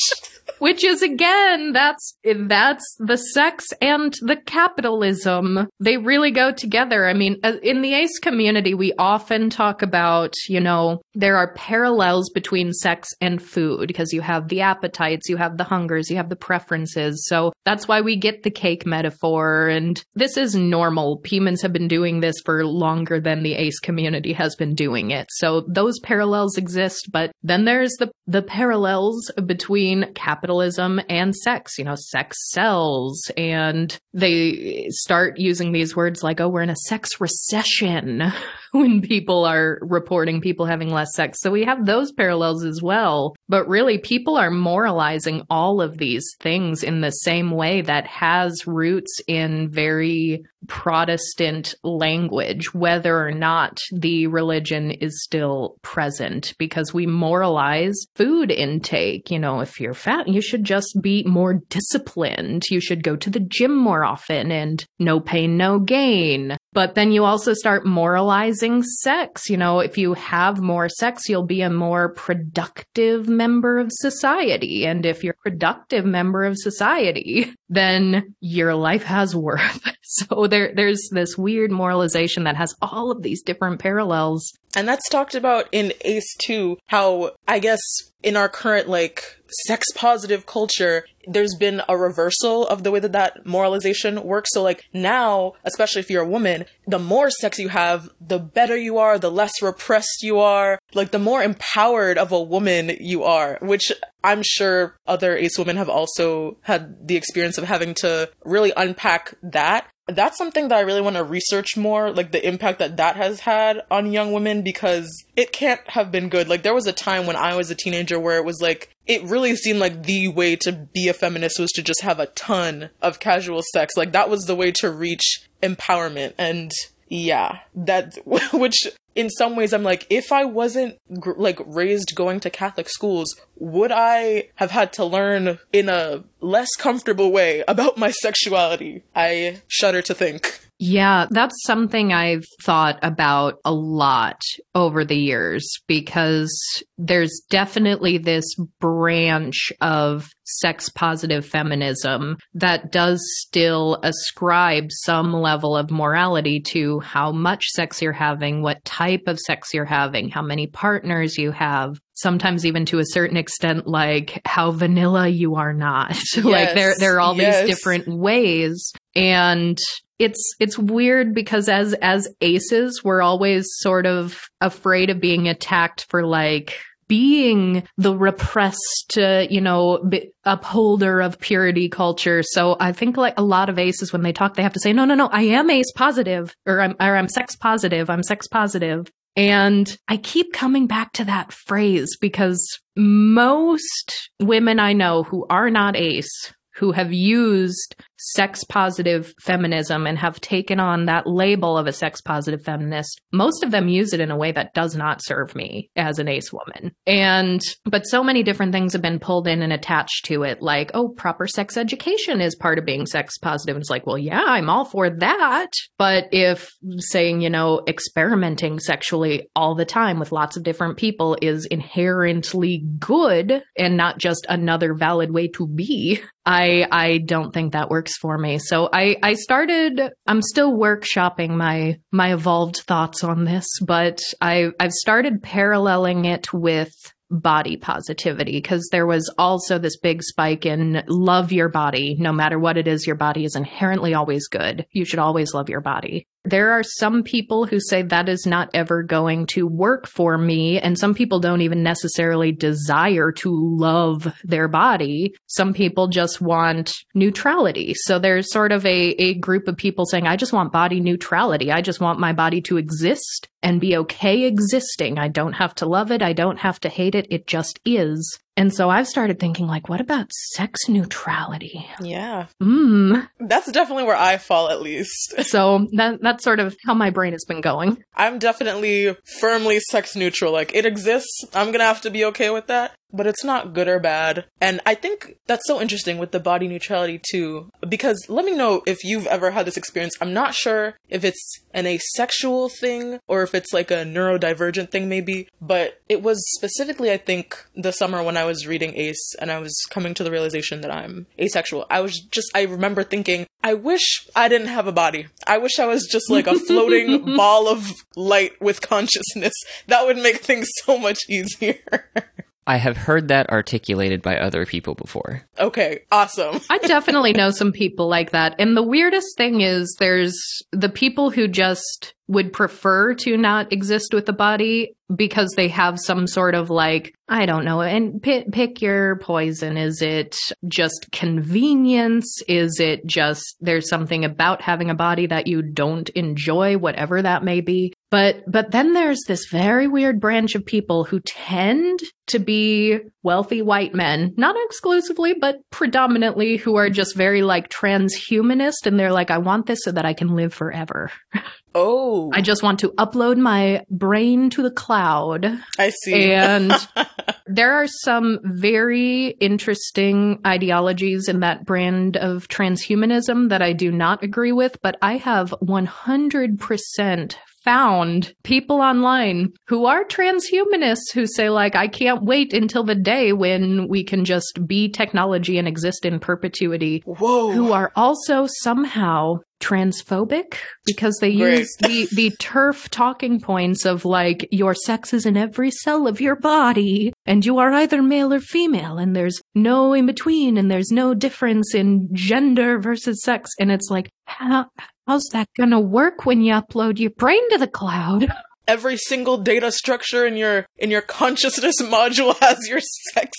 which is again, that's, that's the sex and the capitalism. They really go together. I mean, uh, in the ace community, we often talk about, you know, there are parallels between sex and food because you have the appetites, you have the hungers, you have the preferences. So that's why we get the cake metaphor. And this is normal. Humans have been doing this for longer than the ace community has been doing it. So those parallels exist, but then there's the, the parallels between capitalism and sex. You know, sex sells and they start using these words like, oh, we're in a sex recession (laughs) when people are reporting people having less sex. So we have those parallels as well. But really, people are moralizing all of these things in the same way that has roots in very Protestant language, whether or not the religion is still present, because we moralize food intake. You know, if you're fat, you should just be more disciplined. You should go to the gym more often and no pain, no gain. But then you also start moralizing sex. You know, if you have more sex, you'll be a more productive member of society. And if you're a productive member of society, (laughs) then your life has worth. (laughs) So there, there's this weird moralization that has all of these different parallels. And that's talked about in Ace 2, how I guess in our current like sex positive culture, there's been a reversal of the way that that moralization works. So like now, especially if you're a woman, the more sex you have, the better you are, the less repressed you are, like the more empowered of a woman you are, which I'm sure other ace women have also had the experience of having to really unpack that that's something that I really want to research more, like the impact that that has had on young women because it can't have been good. Like there was a time when I was a teenager where it was like it really seemed like the way to be a feminist was to just have a ton of casual sex. Like that was the way to reach empowerment and yeah, that (laughs) which in some ways I'm like if I wasn't gr- like raised going to Catholic schools, would I have had to learn in a less comfortable way about my sexuality? I shudder to think. Yeah, that's something I've thought about a lot over the years because there's definitely this branch of sex positive feminism that does still ascribe some level of morality to how much sex you're having, what type of sex you're having, how many partners you have, sometimes even to a certain extent like how vanilla you are not. (laughs) Yes, like there there are all yes. these different ways and it's it's weird because as as aces we're always sort of afraid of being attacked for like being the repressed uh, you know b- upholder of purity culture. So i think like a lot of aces when they talk they have to say no no no i am ace positive or i'm or i'm sex positive i'm sex positive. And I keep coming back to that phrase because most women I know who are not ace who have used sex positive feminism and have taken on that label of a sex positive feminist, most of them use it in a way that does not serve me as an ace woman. And, but so many different things have been pulled in and attached to it, like, oh, proper sex education is part of being sex positive. And it's like, well, yeah, I'm all for that. But if saying, you know, experimenting sexually all the time with lots of different people is inherently good and not just another valid way to be, I I don't think that works for me. So I I started I'm still workshopping my my evolved thoughts on this, but I I've started paralleling it with body positivity because there was also this big spike in love your body. No matter what it is your body is inherently always good. You should always love your body there are some people who say that is not ever going to work for me. And some people don't even necessarily desire to love their body. Some people just want neutrality. So there's sort of a, a group of people saying, I just want body neutrality. I just want my body to exist and be okay existing. I don't have to love it. I don't have to hate it. It just is. And so I've started thinking, like, what about sex neutrality? Yeah. Mm. That's definitely where I fall, at least. (laughs) so that, that's sort of how my brain has been going. I'm definitely firmly sex neutral. Like, it exists. I'm going to have to be okay with that. But it's not good or bad. And I think that's so interesting with the body neutrality too, because let me know if you've ever had this experience. I'm not sure if it's an asexual thing or if it's like a neurodivergent thing, maybe, but it was specifically, I think, the summer when I was reading Ace and I was coming to the realization that I'm asexual. I was just, I remember thinking, I wish I didn't have a body. I wish I was just like a (laughs) floating ball of light with consciousness. That would make things so much easier. (laughs) I have heard that articulated by other people before. okay, awesome. I (laughs) definitely know some people like that. And the weirdest thing is there's the people who just would prefer to not exist with the body because they have some sort of like, I don't know, and pick, pick your poison. Is it just convenience? Is it just there's something about having a body that you don't enjoy, whatever that may be? But but then there's this very weird branch of people who tend to be wealthy white men, not exclusively, but predominantly who are just very like transhumanist and they're like, I want this so that I can live forever. (laughs) Oh, I just want to upload my brain to the cloud. I see. And (laughs) there are some very interesting ideologies in that brand of transhumanism that I do not agree with, but I have 100% found people online who are transhumanists who say like I can't wait until the day when we can just be technology and exist in perpetuity Whoa. who are also somehow transphobic because they Great. use the the TERF talking points of like your sex is in every cell of your body and you are either male or female and there's no in between and there's no difference in gender versus sex and it's like how how's that gonna work when you upload your brain to the cloud Every single data structure in your in your consciousness (laughs) module has your sex.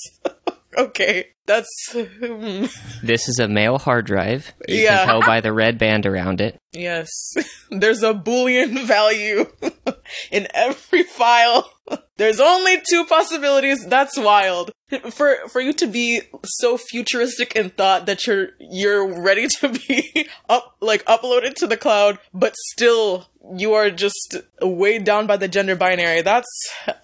Okay, that's hmm, This is a male hard drive. You Yeah. can tell by the red band around it. yes. (laughs) There's a boolean (laughs) value (laughs) in every file. There's only two possibilities. That's wild. For for you to be so futuristic in thought that you're you're ready to be up like uploaded to the cloud, but still you are just weighed down by the gender binary. That's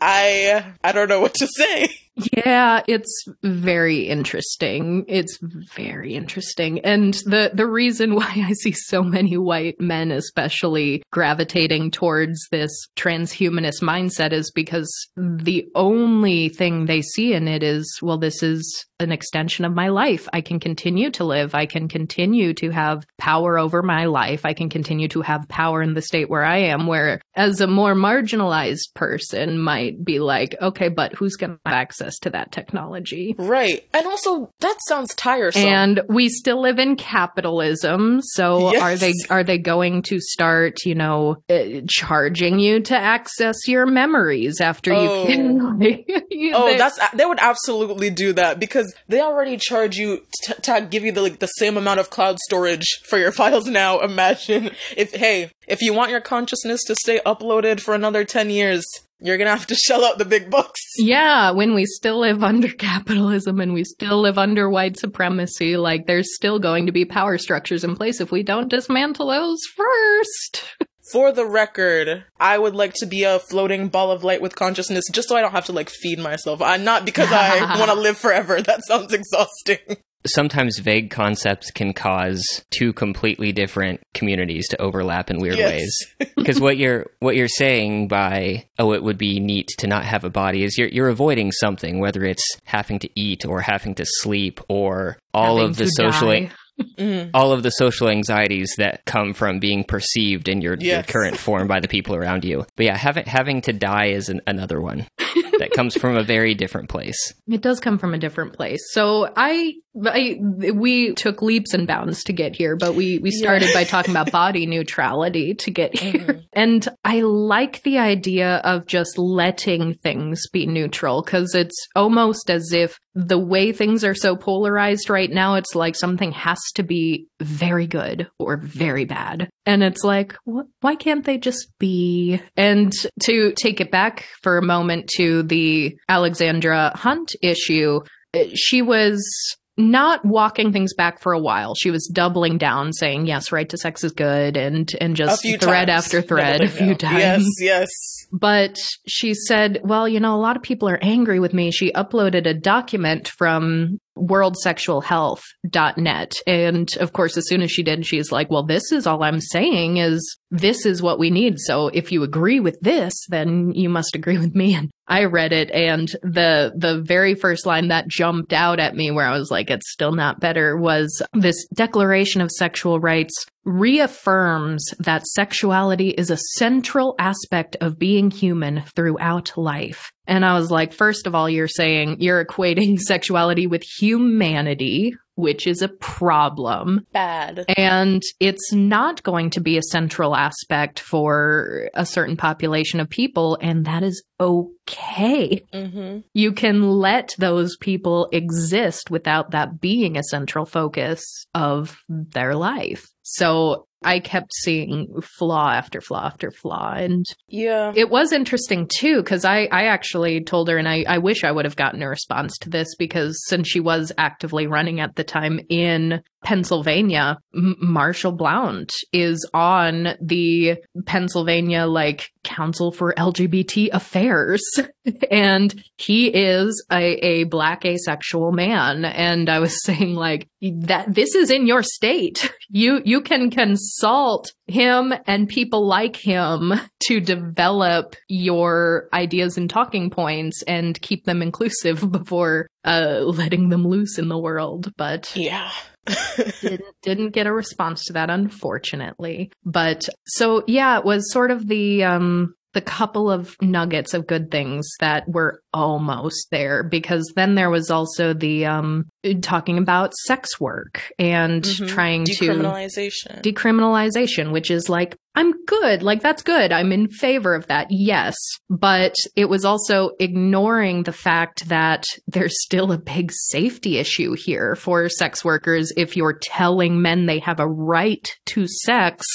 I I don't know what to say. Yeah, it's very interesting. It's very interesting. And the the reason (laughs) why I see so many white men especially gravitating towards this transhumanist mindset is because the only thing they see in it is well this is an extension of my life. I can continue to live. I can continue to have power over my life. I can continue to have power in the state where I am where as a more marginalized person might be like, okay, but who's going to have access to that technology? Right. And also that sounds tiresome. And we still live in capitalism, so Yes. are they are they going to start, you know, uh, charging you to access your memories after Oh. you? you Oh, (laughs) that's they would absolutely do that because they already charge you t- to give you the like the same amount of cloud storage for your (laughs) files now. Imagine if hey, if you want your consciousness to stay uploaded for another 10 years, you're going to have to (laughs) shell out the big bucks. Yeah, when we still live under capitalism and we still live under white supremacy, like there's still going to be power structures in place if we don't dismantle those first. (laughs) For the record, I would like to be a floating ball of light with consciousness just so I don't have to like feed myself. I'm not because I (laughs) want to live forever. That sounds exhausting. Sometimes vague concepts can cause two completely different communities to overlap in weird Yes. ways. (laughs) Because what you're what you're saying by oh it would be neat to not have a body is you're you're avoiding something, whether it's having to eat or having to sleep or all Having of the social die. Mhm. all of the social anxieties that come from being perceived in your, your current form by the people around you. But yeah, having having to die is an, another one that comes from a very different place. (laughs) It does come from a different place. So I, I we took leaps and bounds to get here, but we we started Yeah. by talking about (laughs) body neutrality to get here. And I like the idea of just letting things be neutral cuz it's almost as if the way things are so polarized right now, it's like something has to be very good or very bad. And it's like, wh- why can't they just be? And to take it back for a moment to the Alexandra Hunt issue, uh, she was not walking things back for a while. She was doubling down, saying, yes, right to sex is good, and, and just thread times. after thread, a few times. Yes, yes. but she said, well, you know, a lot of people are angry with me. She uploaded a document from worldsexualhealth.net. And of course, as soon as she did, she's like, well, this is all I'm saying is this is what we need. So if you agree with this, then you must agree with me. (laughs) And I read it and the, the very first line that jumped out at me where I was like, it's still not better was this declaration of sexual rights reaffirms that sexuality is a central aspect of being human throughout life. And I was like, first of all, you're saying you're equating (laughs) sexuality with humanity, which is a problem. Bad. And it's not going to be a central aspect for a certain population of people. And that is okay. Mm-hmm. You can let those people exist without that being a central focus of their life. So I kept seeing flaw after flaw after flaw. And Yeah. it was interesting too, because I, I actually told her, and I, I wish I would have gotten a response to this because since she was actively running at the time in Pennsylvania, M- Marshall Blount is on the Pennsylvania like Council for LGBT Affairs, and he is a, a black asexual man. And I was (laughs) saying like that this is in your state. You you can consult him and people like him to develop your ideas and talking points and keep them inclusive (laughs) before uh, letting them loose in the world. But Yeah. (laughs) didn't, didn't get a response to that, unfortunately. But so yeah, it was sort of the um the couple of nuggets of good things that were almost there because then there was also the um talking about sex work and Mhm. trying to Decriminalization. decriminalization, which is like, I'm good. Like, that's good. I'm in favor of that. Yes. But it was also ignoring the fact that there's still a big safety issue here for sex workers. If you're telling men they have a right to sex,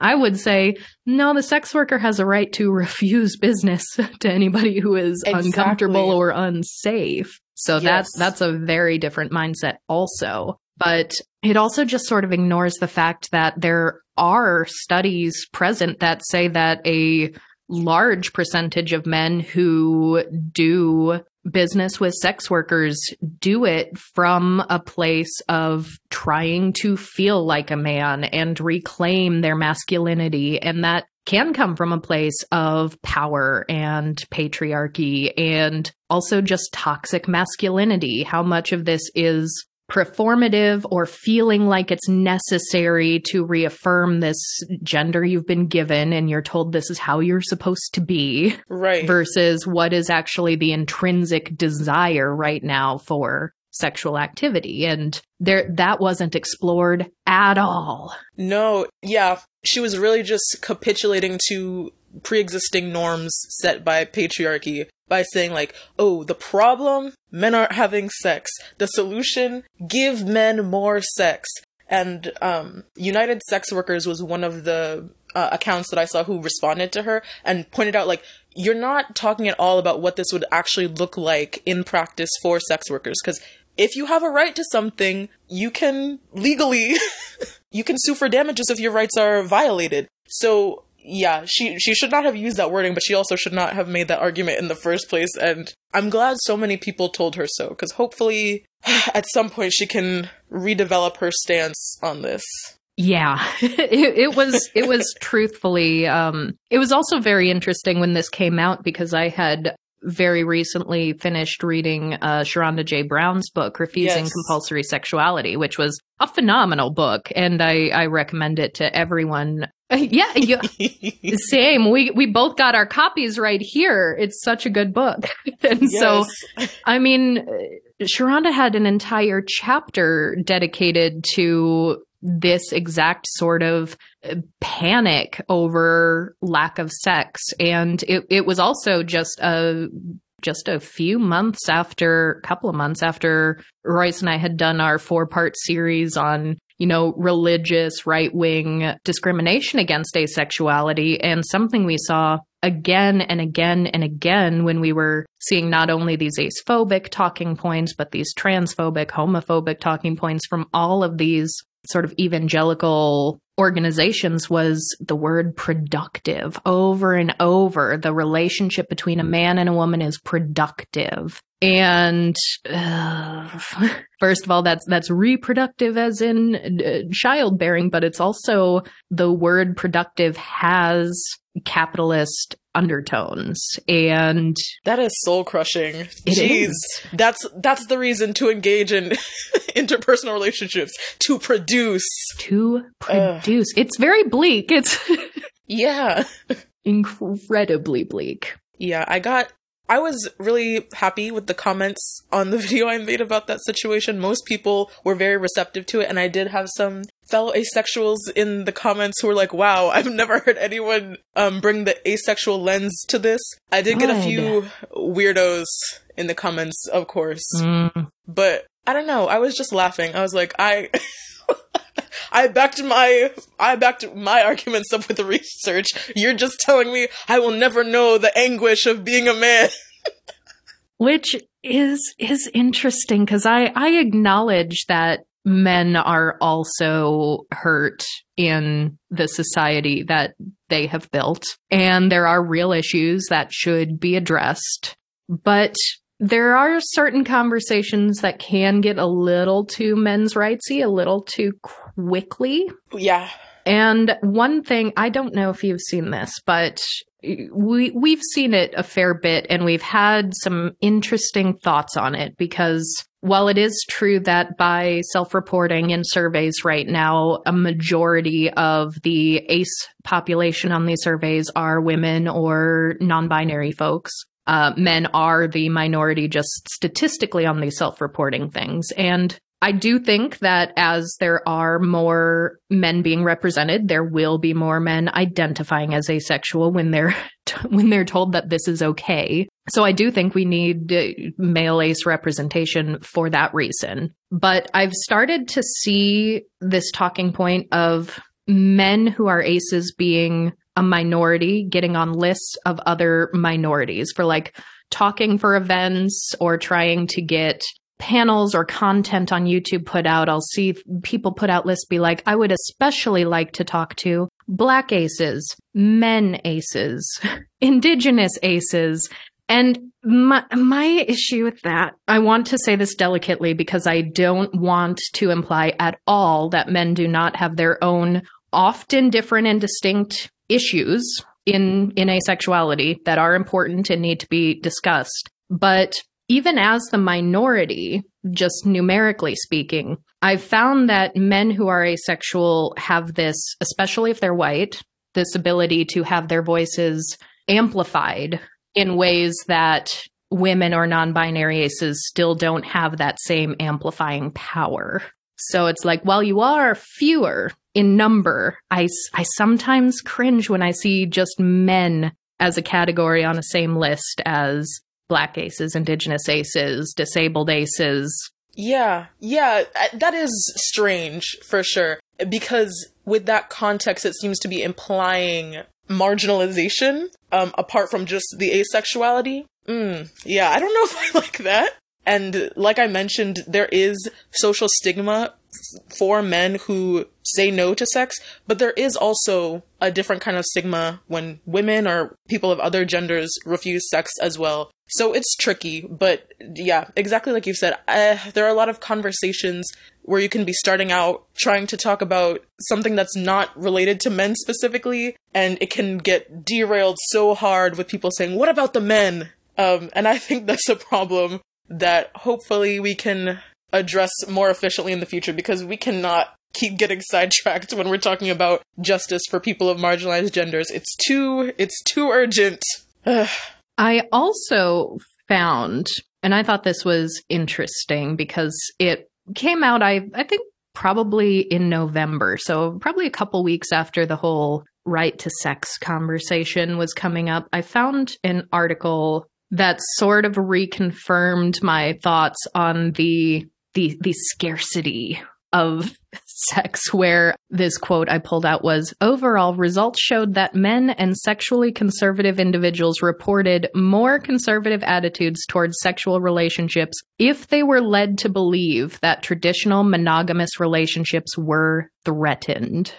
I would say, no, the sex worker has a right to (laughs) refuse business to anybody who is Exactly. uncomfortable or unsafe. So that's that's a very different mindset also. But it also just sort of ignores the fact that there are studies present that say that a large percentage of men who do business with sex workers do it from a place of trying to feel like a man and reclaim their masculinity. And that can come from a place of power and patriarchy and also just toxic masculinity. How much of this is performative or feeling like it's necessary to reaffirm this gender you've been given and you're told this is how you're supposed to be right. versus what is actually the intrinsic desire right now for sexual activity and there that wasn't explored at all No, yeah, she was really just capitulating to pre-existing norms set by patriarchy by saying like, "Oh, the problem, men aren't having sex. The solution, give men more sex." And um United Sex Workers was one of the uh, accounts that I saw who responded to her and pointed out like you're not talking at all about what this would actually look like in practice for sex workers because if you have a right to something, you can legally (laughs) you can sue for damages if your rights are violated. So yeah, she she should not have used that wording, but she also should not have made that argument in the first place. And I'm glad so many people told her so, because hopefully (sighs) at some point she can redevelop her stance on this. Yeah, (laughs) it, it was it was (laughs) truthfully. Um, it was also very interesting when this came out because I had very recently finished reading uh, Sherronda J. Brown's book, Refusing Yes. Compulsory Sexuality, which was a phenomenal book, and I, I recommend it to everyone. yeah, you, (laughs) same. We we both got our copies right here. It's such a good book, (laughs) and so I mean, uh, Sherronda had an entire chapter dedicated to this exact sort of uh, panic over lack of sex. And it, it was also just a just a few months after, a couple of months after Royce and I had done our four part series on, you know, religious right wing discrimination against asexuality. And something we saw again and again and again when we were seeing not only these acephobic talking points, but these transphobic, homophobic talking points from all of these sort of evangelical organizations was the word productive over and over. The relationship between a man and a woman is productive. And uh, (laughs) first of all, that's that's reproductive, as in uh, childbearing, but it's also the word productive has capitalist undertones. And that is soul crushing. Jeez. That's that's the reason to engage in (laughs) interpersonal relationships. To produce. to produce. It's very bleak. It's (laughs) yeah. incredibly bleak. Yeah i got I was really happy with the comments on the (laughs) video I made about that situation. Most people were very receptive to it, and I did have some fellow asexuals in the comments who were like, "Wow, I've never heard anyone um, bring the asexual lens to this." I did get a few weirdos in the comments, of course, mm. but I don't know. I was just laughing. I was like, I. (laughs) I backed my I backed my arguments up with the research. You're just telling me I will never know the anguish of being a man. (laughs) Which is is interesting because I I acknowledge that men are also hurt in the society that they have built and there are real issues that should be addressed. But there are certain conversations that can get a little too men's rightsy, a little too quickly. Yeah. And one thing, I don't know if you've seen this, but we we've seen it a fair bit and we've had some interesting thoughts on it because while it is true that by self-reporting in surveys right now a majority of the ace population on these surveys are women or non-binary folks uh, men are the minority just statistically on these self reporting things. And I do think that as there are more men being represented, there will be more men identifying as asexual when they're (laughs) when they're told that this is okay. So I do think we need uh, male ace representation for that reason. But I've started to see this talking point of men who are aces being a minority getting on lists of other minorities for like talking for events or trying to get panels or content on YouTube put out. I'll see people put out lists be like, I would especially like to talk to black aces, men aces, (laughs) indigenous aces. And my, my issue with that, I want to say this delicately because I don't want to imply at all that men do not have their own often different and distinct issues in in asexuality that are important and need to be discussed. But even as the minority, just numerically speaking, I've found that men who are asexual have this, especially if they're white, this ability to have their voices amplified in ways that women or non binary aces still don't have that same amplifying power. So it's like, while you are fewer in number, I, I sometimes cringe when I see just men as a category on the same list as black aces, indigenous aces, disabled aces. Yeah, yeah, that is strange for sure. Because with that context, it seems to be implying marginalization um, apart from just the asexuality. Mm, yeah, I don't know (laughs) if I like that. And like I mentioned, there is social stigma for men who say no to sex, but there is also a different kind of stigma when women or people of other genders refuse sex as well. So it's tricky, but yeah, exactly like you've said, uh, there are a lot of conversations where you can be starting out trying to talk about something that's not related to men specifically, and it can get derailed so hard with people saying, What about the men? Um, and I think that's a problem that hopefully we can address more efficiently in the future because we cannot keep getting (laughs) sidetracked when we're talking about justice for people of marginalized genders. It's too it's too urgent. I also found and I thought this was interesting because it came out I I think probably in November. So probably a couple weeks after the whole right to sex conversation was coming up. I found an article that sort of reconfirmed my thoughts on the the the scarcity of sex where this quote I pulled out was overall results showed that men and sexually conservative individuals reported more conservative attitudes towards sexual relationships if they were led to believe that traditional monogamous relationships were threatened.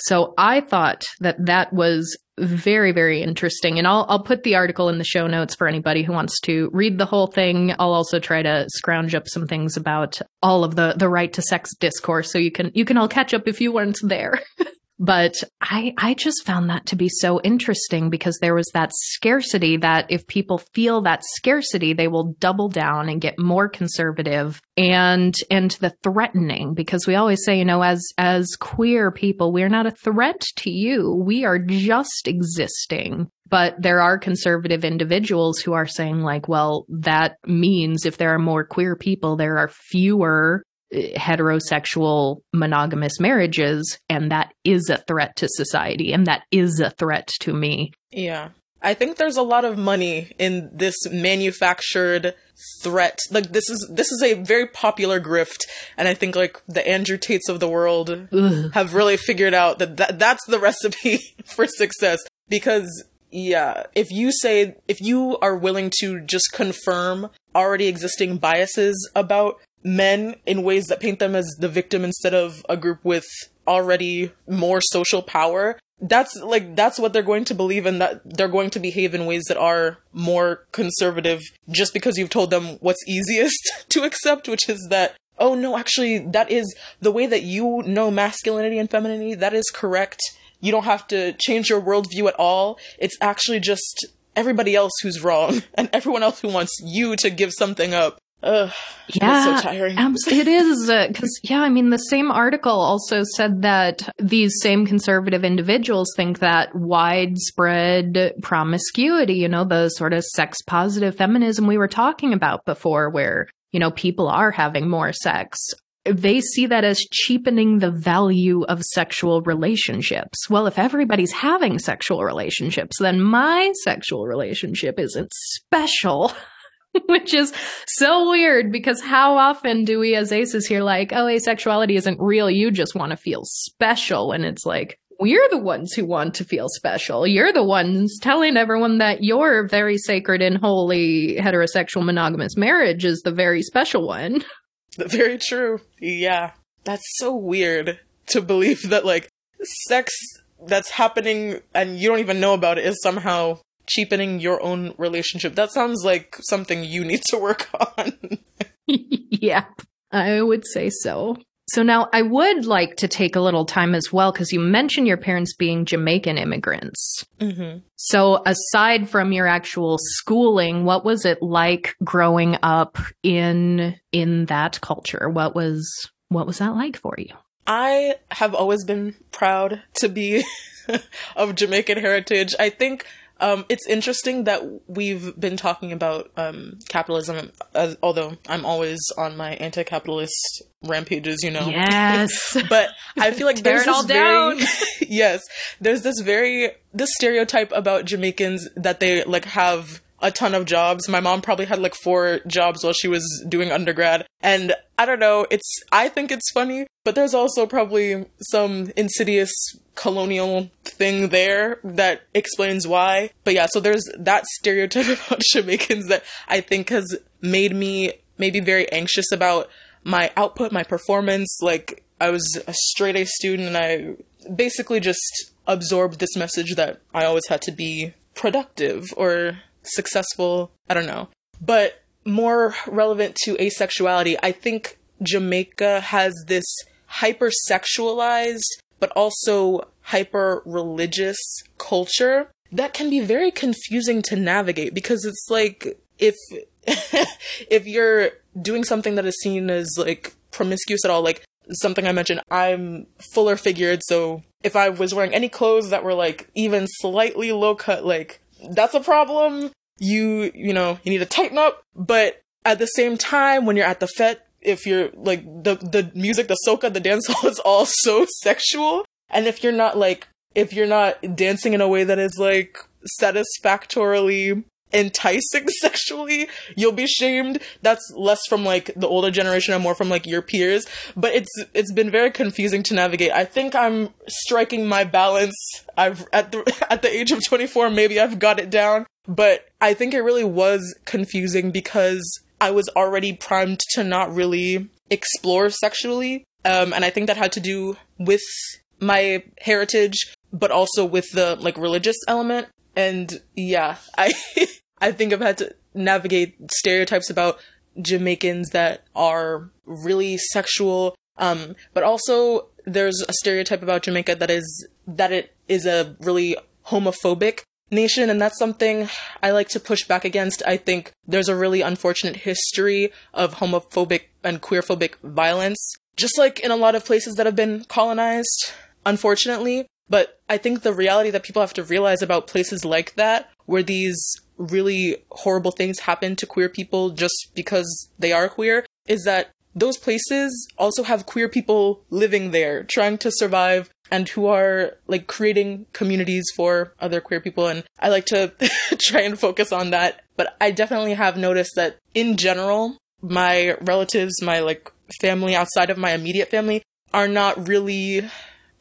So I thought that that was very very interesting and I'll I'll put the article in the show notes for anybody who wants to read the whole thing. I'll also try to scrounge up some things about all of the the right to sex discourse so you can you can all catch up if you weren't there. (laughs) But I, I just found that to be so interesting because there was that scarcity that if people feel that scarcity, they will double down and get more conservative and, and the threatening because we always say, you know, as, as queer people, we're not a threat to you. We are just existing. But there are conservative individuals who are saying, like, well, that means if there are more queer people, there are fewer heterosexual monogamous marriages and that is a threat to society and that is a threat to me. Yeah. I think there's a lot of money in this manufactured threat. Like this is this is a very popular grift and I think like the Andrew Tates of the world Ugh. have really figured out that, that that's the recipe (laughs) for success because yeah, if you say if you are willing to just confirm already existing biases about men in ways that paint them as the victim instead of a group with already more social power. That's like that's what they're going to believe and that they're going to behave in ways that are more conservative just because you've told them what's (laughs) easiest to accept which is that oh no actually that is the way that you know masculinity and femininity that is correct. You don't have to change your worldview at all. It's actually just everybody else who's wrong (laughs) and everyone else who wants you to give something up Ugh, yeah, so tiring. (laughs) it is because uh, yeah, I mean the same article also said that these same conservative individuals think that widespread promiscuity, you know, the sort of sex positive feminism we were talking about before, where you know people are having more sex. They see that as cheapening the value of sexual relationships. Well, if everybody's having sexual relationships, then my sexual relationship isn't special. (laughs) (laughs) which is so weird because how often do we as aces hear like, oh, asexuality isn't real. You just want to feel special. And it's like, we're the ones who want to feel special. You're the ones telling everyone that your very sacred and holy heterosexual monogamous marriage is the very special one. (laughs) Very true. Yeah. That's so weird to believe that like sex that's happening and you don't even know about it is somehow cheapening your own relationship. That sounds like something you need to work (laughs) on. yeah, I would say so. So now I would like to take a little time as well because you mentioned your parents being Jamaican immigrants. Mm-hmm. So aside from your actual schooling, what was it like growing up in in that culture? What was what was that like for you? I have always been proud to be (laughs) of Jamaican heritage. I think um, it's interesting that we've been talking about um, capitalism, as, although I'm always on my anti-capitalist rampages, you know. Yes. (laughs) but I feel like (laughs) there's this very, (laughs) yes, there's this very this stereotype about Jamaicans that they like have a ton of jobs. My mom probably had like four jobs while she was doing undergrad. And I don't know, it's, I think it's funny, but there's also probably some insidious colonial thing there that explains why. But yeah, so there's that stereotype (laughs) about Jamaicans that I think has made me maybe very anxious about my output, my performance. Like, I was a straight A student and I basically just absorbed this message that I always had to be productive or successful. I don't know. But more relevant to asexuality, I think Jamaica has this hypersexualized but also hyper religious culture that can be very confusing to navigate because it's like if (laughs) if you're doing something that is seen as like promiscuous at all like something i mentioned i'm fuller figured so if i was wearing any clothes that were like even slightly low cut like that's a problem. You, you know, you need to tighten up. But at the same time, when you're at the fete, if you're like the, the music, the soca, the dance (laughs) hall is all so sexual. And if you're not like, if you're not dancing in a way that is like satisfactorily enticing (laughs) sexually, you'll be shamed. That's less from like the older generation and more from like your peers. But it's it's been very confusing to navigate. I think I'm striking my balance. I've at the (laughs) at the age of 24, maybe I've got it down. But I think it really was confusing because I was already primed to not really explore sexually. Um, and I think that had to do with my heritage, but also with the like religious element. And yeah, (laughs) I I think I've had to navigate stereotypes about Jamaicans that are really sexual. Um, but also there's a stereotype about Jamaica that is that it is a really homophobic nation and that's something I like to push back against. I think there's a really unfortunate history of homophobic and queerphobic violence just like in a lot of places that have been colonized, unfortunately. But I think the reality that people have to realize about places like that, where these really horrible things happen to queer people just because they are queer, is that those places also have queer people living there, trying to survive and who are like creating communities for other queer people. And I like to (laughs) try and focus on that. But I definitely have noticed that in general, my relatives, my like family outside of my immediate family are not really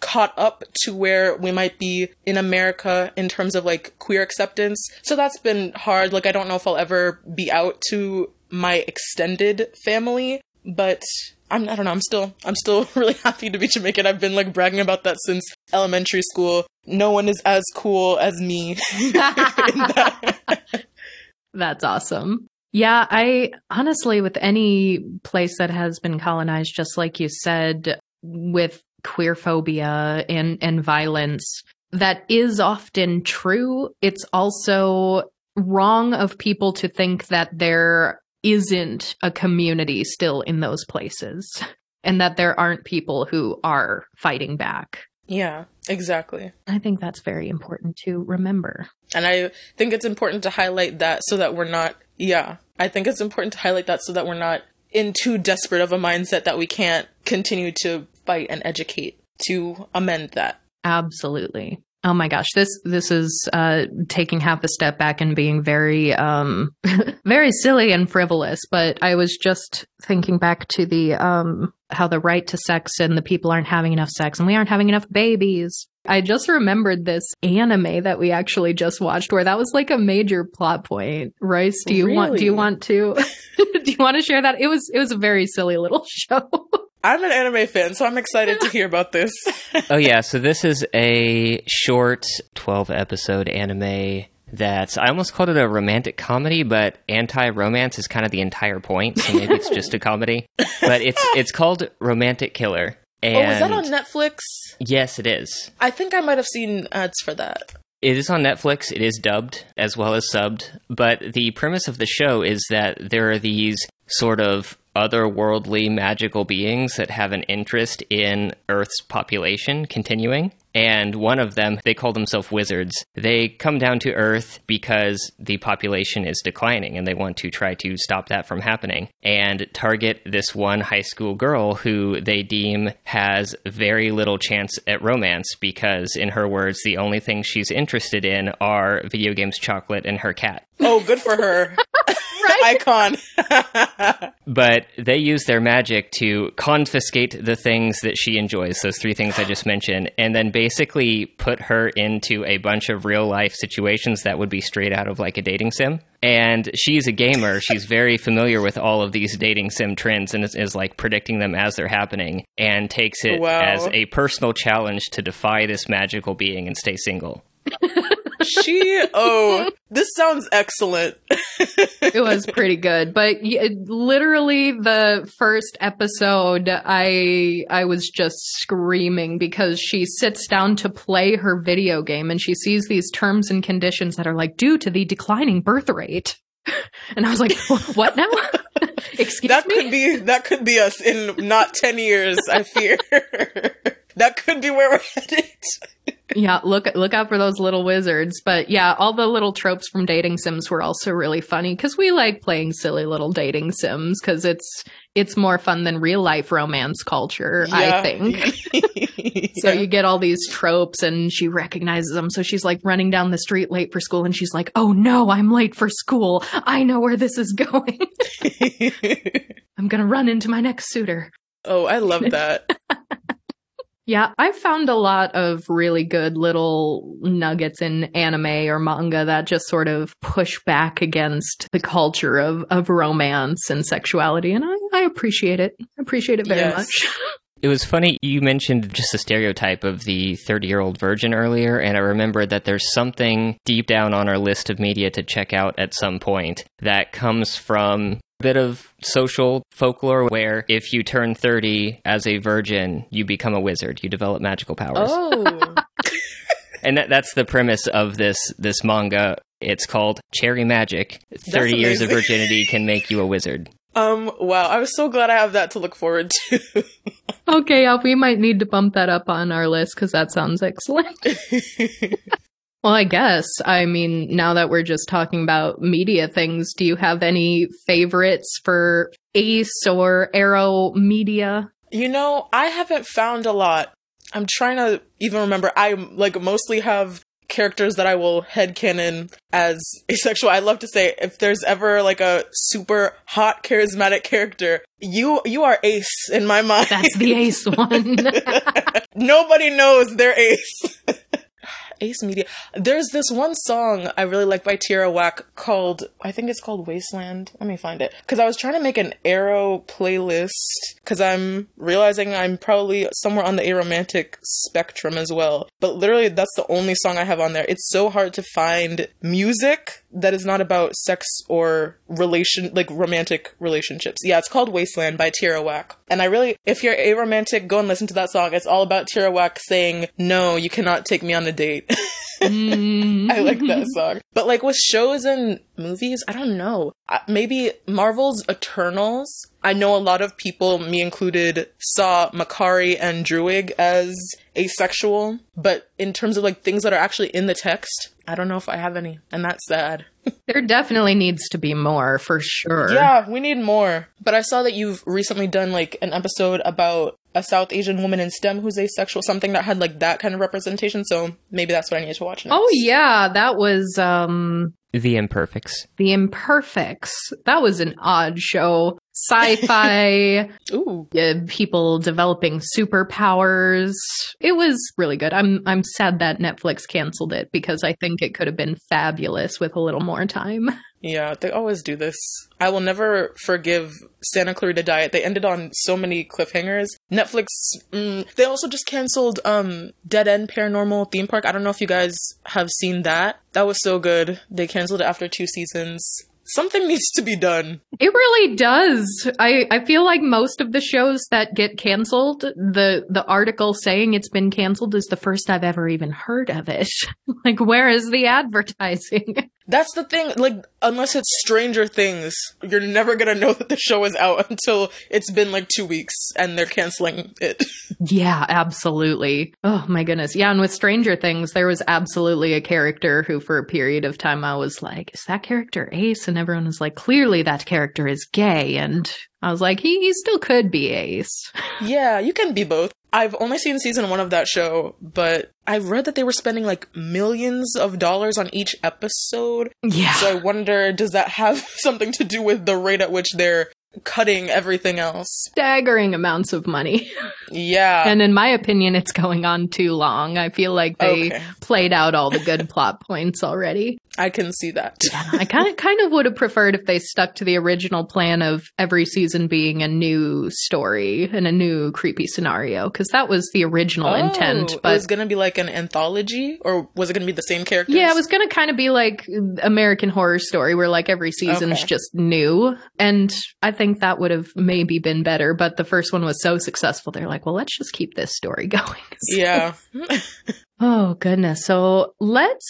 caught up to where we might be in America in terms of like queer acceptance. So that's been hard. Like, I don't know if I'll ever be out to my extended family, but I'm, I don't know. I'm still, I'm still (laughs) really happy to be Jamaican. I've been like bragging about that since elementary school. No one is as cool as me. (laughs) that. (laughs) That's awesome. Yeah, I honestly, with any place that has been colonized, just like you said, with queer phobia and, and violence, that is often true. It's also wrong of people to think that there isn't a community still in those places (laughs) and that there aren't people who are fighting back. Yeah, exactly. I think that's very important to remember. And I think it's important to highlight that so that we're not yeah, I think it's important to highlight that so that we're not in too desperate of a mindset that we can't continue to fight and educate to amend that. Absolutely. Oh my gosh, this this is uh, taking half a step back and being very um, (laughs) very silly and frivolous. But I was just thinking back to the um, how the right to sex and the people aren't having enough sex and we aren't having enough babies. I just remembered this anime that we actually just watched where that was like a major plot point. Royce, do you really? want do you want to (laughs) do you want to share that? It was it was a very silly little (laughs) show. I'm an anime fan, so I'm excited to hear about this. (laughs) oh yeah, so this is a short 12 episode anime that's I almost called it a romantic comedy, but anti-romance is kind of the entire point, so maybe it's just a comedy. But it's it's called Romantic Killer. And oh, is that on Netflix? Yes, it is. I think I might have seen ads for that. It is on Netflix. It is dubbed as well as subbed. But the premise of the show is that there are these sort of otherworldly magical beings that have an interest in Earth's population continuing. And one of them, they call themselves wizards. They come down to Earth because the population is declining and they want to try to stop that from happening and target this one high school girl who they deem has very little chance at romance because, in her words, the only things she's interested in are video games, chocolate, and her cat. Oh, good for her. (laughs) Icon. (laughs) but they use their magic to confiscate the things that she enjoys, those three things I just mentioned, and then basically put her into a bunch of real life situations that would be straight out of like a dating sim. And she's a gamer. (laughs) She's very familiar with all of these dating sim trends and is, is like predicting them as they're happening and takes it wow. as a personal challenge to defy this magical being and stay single she oh this sounds excellent. It was pretty good but literally the first episode i i was just screaming because she sits down to play her video game and she sees these terms and conditions that are like due to the declining birth rate. (laughs) And i was like (laughs) what now? (laughs) Excuse me. that could be that could be us in not 10 years i fear. That could be where we're headed yeah, look look out for those little wizards. But yeah, all the little tropes from dating sims were also really funny because we like playing silly little dating sims because it's it's more fun than real life romance culture, yeah. I think. (laughs) so you get all these tropes and she recognizes them. So she's like running down the street late for school and she's like, "Oh no, I'm late for school. I know where this is going. (laughs) I'm going to run into my next suitor." Oh, I love that. (laughs) Yeah, I've found a lot of really good little nuggets in anime or manga that just sort of push back against the culture of, of romance and sexuality. And I, I appreciate it. I appreciate it very yes. much. (laughs) It was funny, you mentioned just the stereotype of the 30 year old virgin earlier, and I remembered that there's something deep down on our list of media to check out at some point that comes from a bit of social folklore where if you turn 30 as a virgin, you become a wizard, you develop magical powers. Oh. (laughs) And that, that's the premise of this this manga. It's called Cherry Magic. 30 years of virginity can make you a wizard. um, wow. I was so glad I have that to look forward to. Okay, yeah, we might need to bump that up on our list because that sounds excellent. (laughs) Well, I guess. I mean, now that we're just talking about media things, do you have any favorites for Ace or Aro media? You know, I haven't found a lot. I'm trying to even remember. I like mostly have characters that I will head headcanon as asexual. I love to say if there's ever like a super hot charismatic character, you you are Ace in my mind. That's the Ace one. (laughs) Nobody knows they're Ace. (laughs) Ace Media. There's this one song I really like by Tierra Whack called, I think it's called Wasteland. Let me find it. Because I was trying to make an Aro playlist because I'm realizing I'm probably somewhere on the aromantic spectrum as well. But literally, that's the only song I have on there. It's so hard to find music that is not about sex or relation, like romantic relationships. Yeah, it's called Wasteland by Tierra Whack. And I really, if you're aromantic, go and listen to that song. It's all about Tierra Whack saying, no, you cannot take me on a date. (laughs) Mm. (laughs) I like that song. But like with shows and movies, I don't know. Maybe Marvel's Eternals. I know a lot of people, me included, saw Makkari and Druig as asexual. But in terms of like things that are actually in the text, I don't know if I have any. And that's sad. (laughs) There definitely needs to be more for sure. Yeah, we need more. But I saw that you've recently done like an episode about a South Asian woman in STEM who's asexual, something that had like that kind of representation. So maybe that's what I need to watch next. Oh yeah, that was um The Imperfects. The Imperfects. That was an odd show. Sci-fi, (laughs) Ooh. uh, people developing superpowers. It was really good. I'm I'm sad that Netflix canceled it because I think it could have been fabulous with a little more time. (laughs) Yeah, they always do this. I will never forgive Santa Clarita Diet. They ended on so many cliffhangers. Netflix, mm, they also just canceled um Dead End Paranormal Theme Park. I don't know if you guys have seen that. That was so good. They canceled it after two seasons. Something needs to be done. It really does. I, I feel like most of the shows that get canceled, the the article saying it's been canceled is the first I've ever even heard of it. (laughs) like where is the advertising? (laughs) That's the thing. Like, unless it's Stranger Things, you're never gonna know that the show is out (laughs) until it's been like two weeks and they're canceling it. Yeah, absolutely. Oh my goodness. Yeah, and with Stranger Things, there was absolutely a character who, for a period of time, I was like, is that character Ace? And everyone was like, clearly that character is gay. And I was like, he, he still could be Ace. (laughs) yeah, you can be both. I've only seen season one of that show, but I've read that they were spending like millions of dollars on each episode. Yeah. So I wonder, does that have (laughs) something to do with the rate at which they're cutting everything else? Staggering amounts of money. Yeah. and in my opinion, it's going on too long. I feel like they Okay. played out all the good (laughs) plot points already. I can see that. I kind of kind of would have preferred if they stuck to the original plan of every season being a new story and a new creepy scenario because that was the original oh, intent. Oh, it But was gonna be like an anthology, or was it gonna be the same characters? yeah, it was going to kind of be like American Horror Story, where like every season's Okay. just new, and I think that would have maybe been better. But the first one was so successful, they're like, well, let's just keep this story (laughs) going. So- Yeah. (laughs) Oh goodness. So let's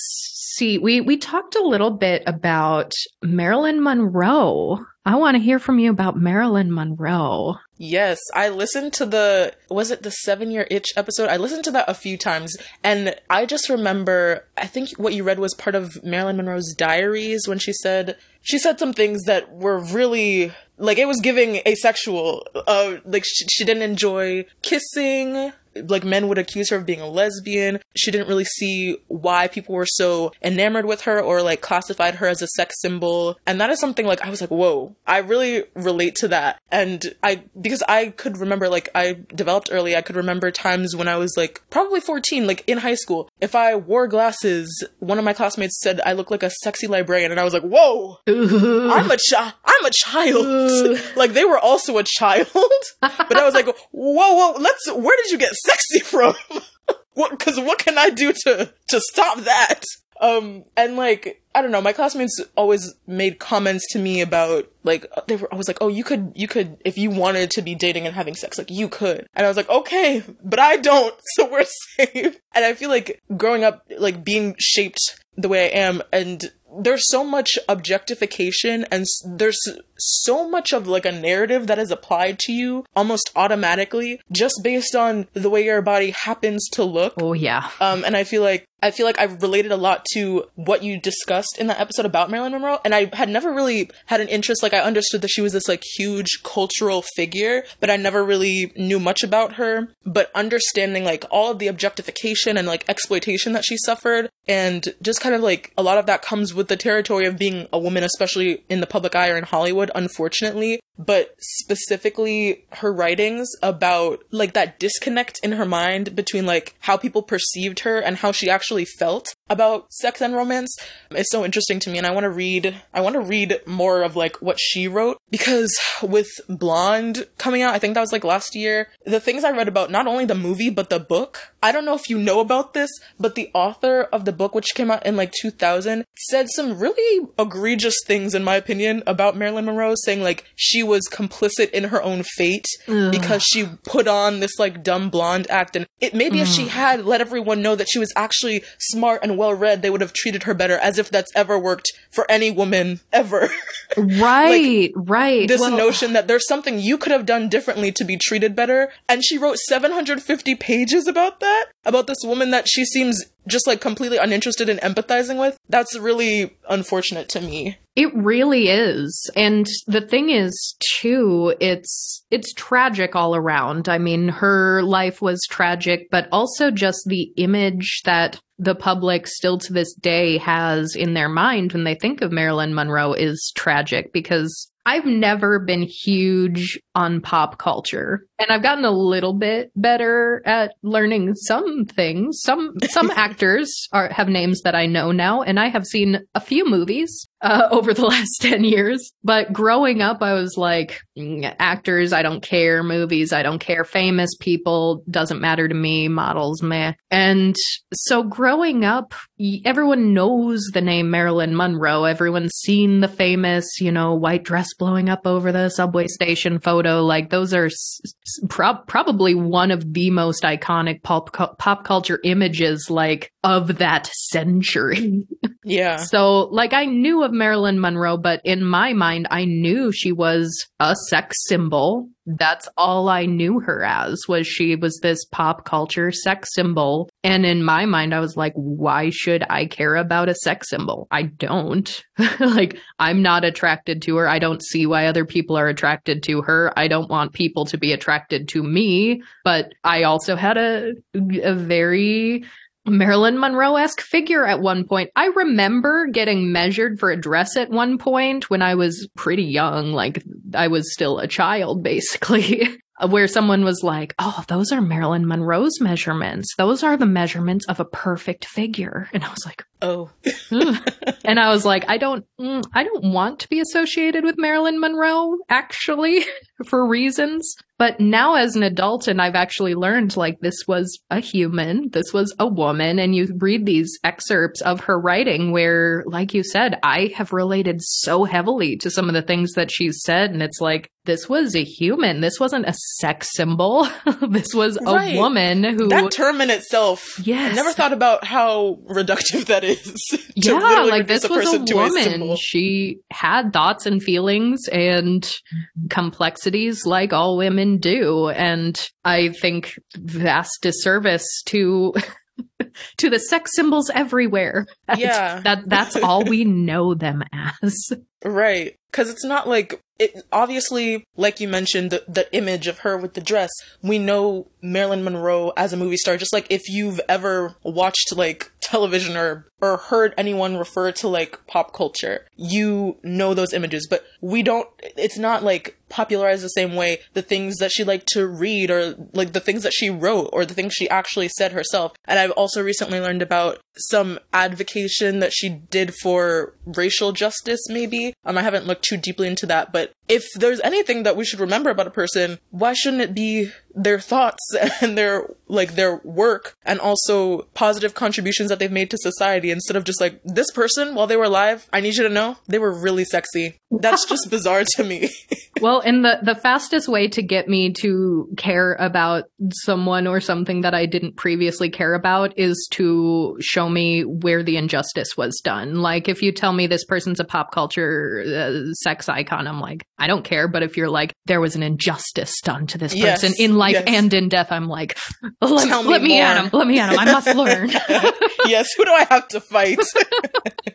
see. We we talked a little bit about Marilyn Monroe. I want to hear from you about Marilyn Monroe. Yes, I listened to the was it the 7 year itch episode? I listened to that a few times and I just remember I think what you read was part of Marilyn Monroe's diaries when she said she said some things that were really like it was giving asexual uh like she, she didn't enjoy kissing like men would accuse her of being a lesbian. She didn't really see why people were so enamored with her or like classified her as a sex symbol. And that is something like I was like, whoa, I really relate to that. And I because I could remember like I developed early, I could remember times when I was like probably 14, like in high school, if I wore glasses, one of my classmates said I look like a sexy librarian, and I was like, "Whoa, (laughs) I'm a child. I'm a child." like they were also a child, (laughs) but I was like, "Whoa, whoa, let's. Where did you get sexy from?" (laughs) what? Because what can I do to to stop that? Um, and like, I don't know, my classmates always made comments to me about like, they were, I was like, oh, you could, you could, if you wanted to be dating and having sex, like you could. And I was like, okay, but I don't, (laughs) so we're (laughs) safe. And I feel like growing up, like being shaped the way I am and there's so much objectification and there's so much of like a narrative that is applied to you almost automatically just based on the way your body happens to look. Oh yeah. Um and I feel like I feel like I've related a lot to what you discussed in that episode about Marilyn Monroe and I had never really had an interest like I understood that she was this like huge cultural figure, but I never really knew much about her, but understanding like all of the objectification and like exploitation that she suffered and just kind of like a lot of that comes with the territory of being a woman especially in the public eye or in Hollywood unfortunately, but specifically her writings about like that disconnect in her mind between like how people perceived her and how she actually felt about sex and romance is so interesting to me. And I want to read I want to read more of like what she wrote. Because with Blonde coming out I think that was like last year the things I read about not only the movie but the book I don't know if you know about this but the author of the book which came out in like 2000 said some really egregious things in my opinion about Marilyn Monroe saying like she was complicit in her own fate Ugh. because she put on this like dumb blonde act and it maybe mm. if she had let everyone know that she was actually smart and well read they would have treated her better as if that's ever worked for any woman ever (laughs) right like, right this well, notion that there's something you could have done differently to be treated better and she wrote 750 pages about that about this woman that she seems just like completely uninterested in empathizing with that's really unfortunate to me it really is. And the thing is too, it's it's tragic all around. I mean, her life was tragic, but also just the image that the public still to this day has in their mind when they think of Marilyn Monroe is tragic because I've never been huge on pop culture and I've gotten a little bit better at learning some things. Some some (laughs) actors are have names that I know now and I have seen a few movies uh, (laughs) over the last 10 years. But growing up I was like mm, actors I don't care, movies I don't care, famous people doesn't matter to me, models meh. And so growing up everyone knows the name Marilyn Monroe. Everyone's seen the famous, you know, white dress blowing up over the subway station photo. Like those are s- pro- probably one of the most iconic pop cu- pop culture images, like of that century. (laughs) Yeah. so, like, I knew of Marilyn Monroe, but in my mind, I knew she was a sex symbol that's all I knew her as was she was this pop culture sex symbol. And in my mind, I was like, why should I care about a sex symbol? I don't. (laughs) like, I'm not attracted to her. I don't see why other people are attracted to her. I don't want people to be attracted to me. But I also had a, a very Marilyn Monroe esque figure at one point. I remember getting measured for a dress at one point when I was pretty young, like I was still a child, basically. (laughs) where someone was like, Oh, those are Marilyn Monroe's measurements. Those are the measurements of a perfect figure. And I was like, Oh. (laughs) and I was like, I don't, mm, I don't want to be associated with Marilyn Monroe, actually, (laughs) for reasons. But now as an adult, and I've actually learned like this was a human, this was a woman, and you read these excerpts of her writing where, like you said, I have related so heavily to some of the things that she's said. And it's like, this was a human. This wasn't a sex symbol. (laughs) this was a right. woman who. That term in itself. Yes. I never thought about how reductive that is. (laughs) yeah, like this a was a woman. A she had thoughts and feelings and mm-hmm. complexities like all women do. And I think vast disservice to (laughs) to the sex symbols everywhere. (laughs) Yeah. that that's all we know them as. Right. Because it's not like it obviously, like you mentioned, the, the image of her with the dress. We know Marilyn Monroe as a movie star. Just like if you've ever watched like television or or heard anyone refer to like pop culture, you know those images. But we don't. It's not like popularized the same way the things that she liked to read or like the things that she wrote or the things she actually said herself. And I've also recently learned about some advocation that she did for racial justice, maybe. Um, I haven't looked too deeply into that, but if there's anything that we should remember about a person, why shouldn't it be their thoughts (laughs) and their like their work and also positive contributions that they've made to society instead of just like this person while they were alive i need you to know they were really sexy. That's just (laughs) bizarre to me. Well and the the (laughs) fastest way to get me to care about someone or something that i didn't previously care about is to show me where the injustice was done. Like if you tell me this person's a pop culture uh, sex icon i'm like i don't care but if you're like there was an injustice done to this Yes. person in life Yes. and in death i'm like let, Tell me let me at him let me at him i must learn (laughs) yes who do i have to fight (laughs) (laughs)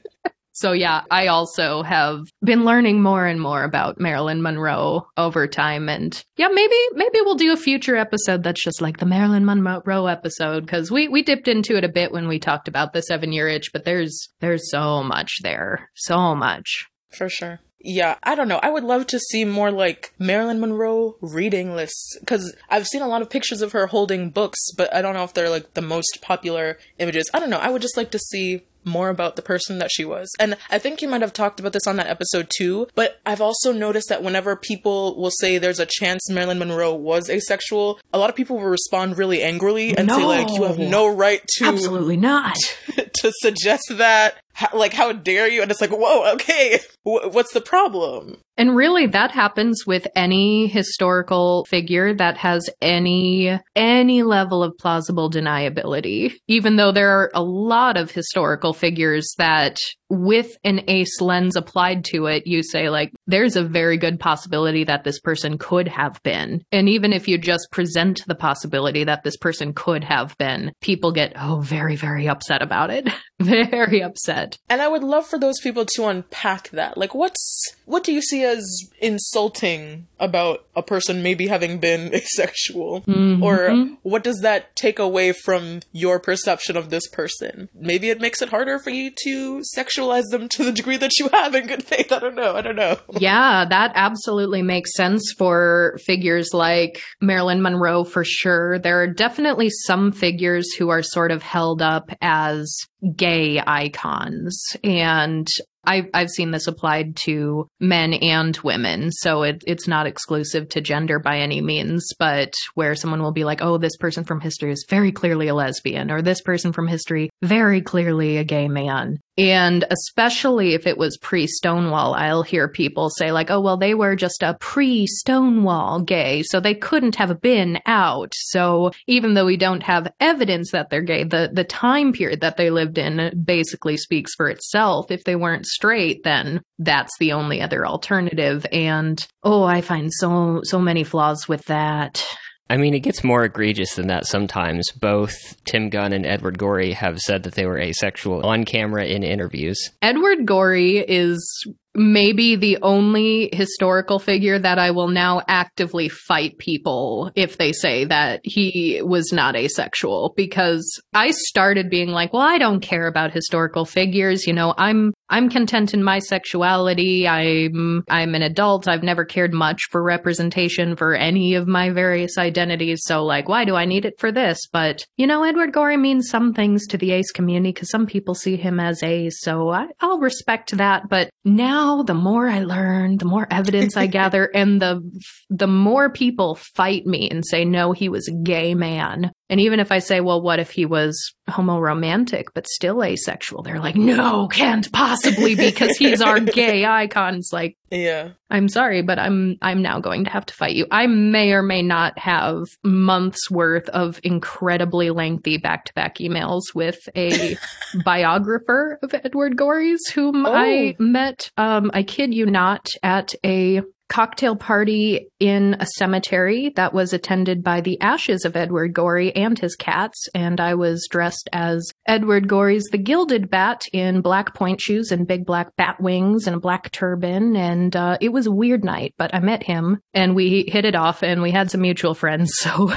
So yeah, I also have been learning more and more about Marilyn Monroe over time and yeah, maybe maybe we'll do a future episode that's just like the Marilyn Monroe episode cuz we we dipped into it a bit when we talked about the 7-year itch, but there's there's so much there. So much. For sure. Yeah, I don't know. I would love to see more like Marilyn Monroe reading lists because I've seen a lot of pictures of her holding books, but I don't know if they're like the most popular images. I don't know. I would just like to see more about the person that she was. And I think you might have talked about this on that episode too, but I've also noticed that whenever people will say there's a chance Marilyn Monroe was asexual, a lot of people will respond really angrily and say like you have No. no right to Absolutely not. (laughs) to suggest that how, like how dare you and it's like whoa okay wh- what's the problem And really that happens with any historical figure that has any any level of plausible deniability. Even though there are a lot of historical figures that with an ace lens applied to it, you say like there's a very good possibility that this person could have been. And even if you just present the possibility that this person could have been, people get oh very very upset about it. (laughs) very upset. and i would love for those people to unpack that like what's what do you see as insulting about a person maybe having been (laughs) asexual Mhm. or what does that take away from your perception of this person maybe it makes it harder for you to sexualize them to the degree that you have in good faith. I don't know. I don't know. Yeah, that absolutely makes sense for figures like Marilyn Monroe for sure. There are definitely some figures who are sort of held up as gay icons and I've, I've seen this applied to men and women, so it, it's not exclusive to gender by any means, but where someone will be like, oh, this person from history is very clearly a lesbian, or this person from history, very clearly a gay man. And especially if it was pre Stonewall, I'll hear people say, like, oh, well, they were just a pre Stonewall gay, so they couldn't have been out. So even though we don't have evidence that they're gay, the, the time period that they lived in basically speaks for itself. If they weren't straight, then that's the only other alternative. And oh, I find so, so many flaws with that. I mean, it gets more egregious than that sometimes. Both Tim Gunn and Edward Gorey have said that they were asexual on camera in interviews. Edward Gorey is maybe the only historical figure that I will now actively fight people if they say that he was not asexual because I started being like, well, I don't care about historical figures, you know, I'm I'm content in my sexuality. I'm I'm an adult. I've never cared much for representation for any of my various identities, so like why do I need it for this? But, you know, Edward Gorey means some things to the ace community cuz some people see him as ace, so I, I'll respect that, but now the more I learn, the more evidence I gather (laughs) and the the more people fight me and say no, he was a gay man. And even if I say, well, what if he was homoromantic but still asexual? They're like, no, can't possibly (laughs) because he's our gay icon. It's like, yeah I'm sorry, but I'm I'm now going to have to fight you. I may or may not have months worth of incredibly lengthy back-to-back emails with a (laughs) biographer of Edward Gorey's whom Oh. I met um I kid you not at a cocktail party in a cemetery that was attended by the ashes of Edward Gorey and his cats. And I was dressed as Edward Gorey's The Gilded Bat in black pointe shoes and big black bat wings and a black turban. And uh, it was a weird night, but I met him and we hit it off and we had some mutual friends. So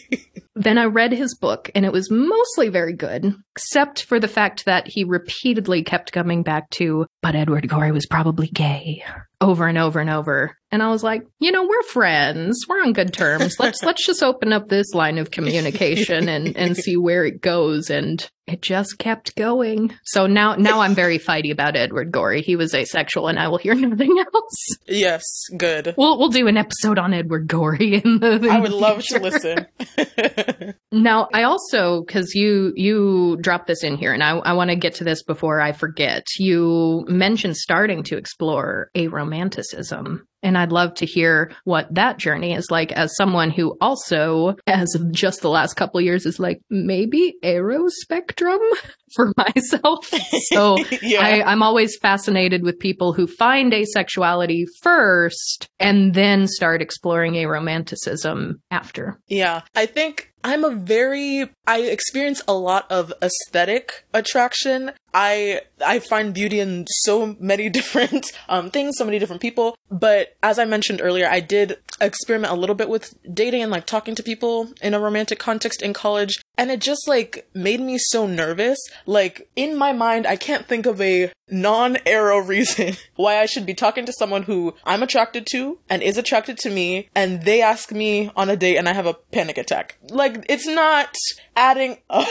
(laughs) then I read his book and it was mostly very good, except for the fact that he repeatedly kept coming back to, but Edward Gorey was probably gay over and over and over. And I was like, you know, we're friends. We're on good terms. Let's let's just open up this line of communication and and see where it goes and it just kept going. So now now I'm very fighty about Edward Gorey. He was asexual and I will hear (laughs) nothing else. Yes, good. We'll we'll do an episode on Edward Gorey (laughs) in the in I the would love to listen. (laughs) Now, I also because you you dropped this in here, and I I want to get to this before I forget. You mentioned starting to explore aromanticism, and I'd love to hear what that journey is like as someone who also, as of just the last couple of years, is like maybe aro spectrum (laughs) for myself. (laughs) So yeah. I, I'm always fascinated with people who find asexuality first and then start exploring aromanticism after. Yeah, I think I'm a very I experience a lot of aesthetic attraction. I I find beauty in so many (laughs) different um things, so many different people. But as I mentioned earlier, I did experiment a little bit with dating and like talking to people in a romantic context in college, and it just like made me so nervous. Like in my mind, I can't think of a non-aro (laughs) reason why I should be talking to someone who I'm attracted to and is attracted to me, and they ask me on a date and I have a panic attack. Like it's not adding (laughs) up.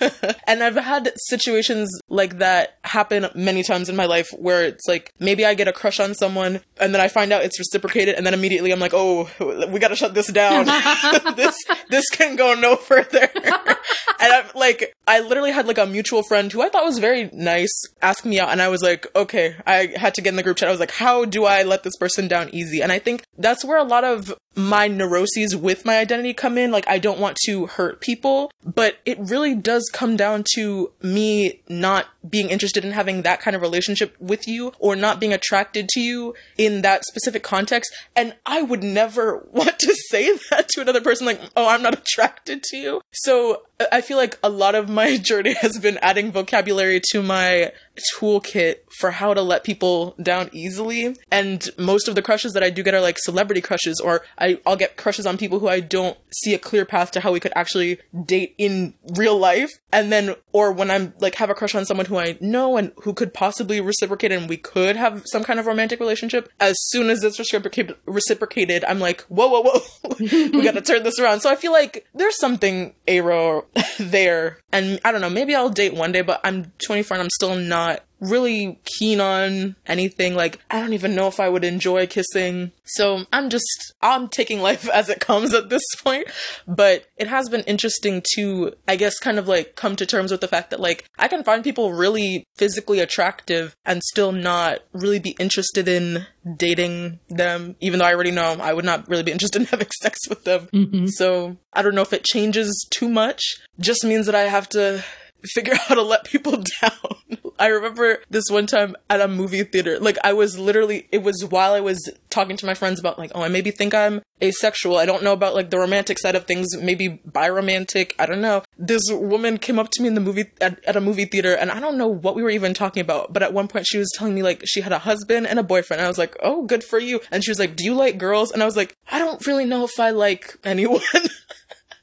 (laughs) and I've had situations like that happen many times in my life where it's like maybe I get a crush on someone and then I find out it's reciprocated and then immediately I'm like, "Oh, we got to shut this down. (laughs) this this can go no further." and I'm like I literally had like a mutual friend who I thought was very nice ask me out and I was like, "Okay, I had to get in the group chat. I was like, "How do I let this person down easy?" And I think that's where a lot of my neuroses with my identity come in. Like, I don't want to hurt people, but it really does come down to me not being interested in having that kind of relationship with you or not being attracted to you in that specific context. And I would never (laughs) want to say that to another person, like, oh, I'm not attracted to you. So uh, I feel like a lot of my (laughs) journey has been adding vocabulary to my toolkit for how to let people down easily. And most of the crushes that I do get are like celebrity crushes, or I, I'll get crushes on people who I don't see a clear path to how we could actually date in real life. And then, or when I'm like have a crush on someone who I know and who could possibly reciprocate and we could have some kind of romantic relationship, as soon as it's reciprocated, reciprocated I'm like, whoa, whoa, whoa, (laughs) we gotta (laughs) turn this around. So I feel like there's something aro (laughs) there. And I don't know, maybe I'll date one day, but I'm 24 and I'm still not really keen on anything. Like, I don't even know if I would enjoy kissing. So I'm just, I'm taking life (laughs) as it comes at this point. But it has been interesting to, I guess, kind of like come to terms with the fact that like I can find people really physically attractive and still not really be interested in dating them, even though I already know I would not really be interested in (laughs) having sex with them. Mm-hmm. So I don't know if it changes too much. Just means that I have to figure (laughs) out how to let people (laughs) down. I remember this one time at a movie theater. Like I was literally it was while I was talking to my friends about like, oh, I maybe think I'm asexual. I don't know about like the romantic side of things, maybe biromantic. I don't know. This woman came up to me in the movie at, at a movie theater and I don't know what we were even talking about, but at one point she was telling me like she had a husband and a boyfriend. And I was like, "Oh, good for you." And she was like, "Do you like girls?" And I was like, "I don't really know if I like anyone." (laughs)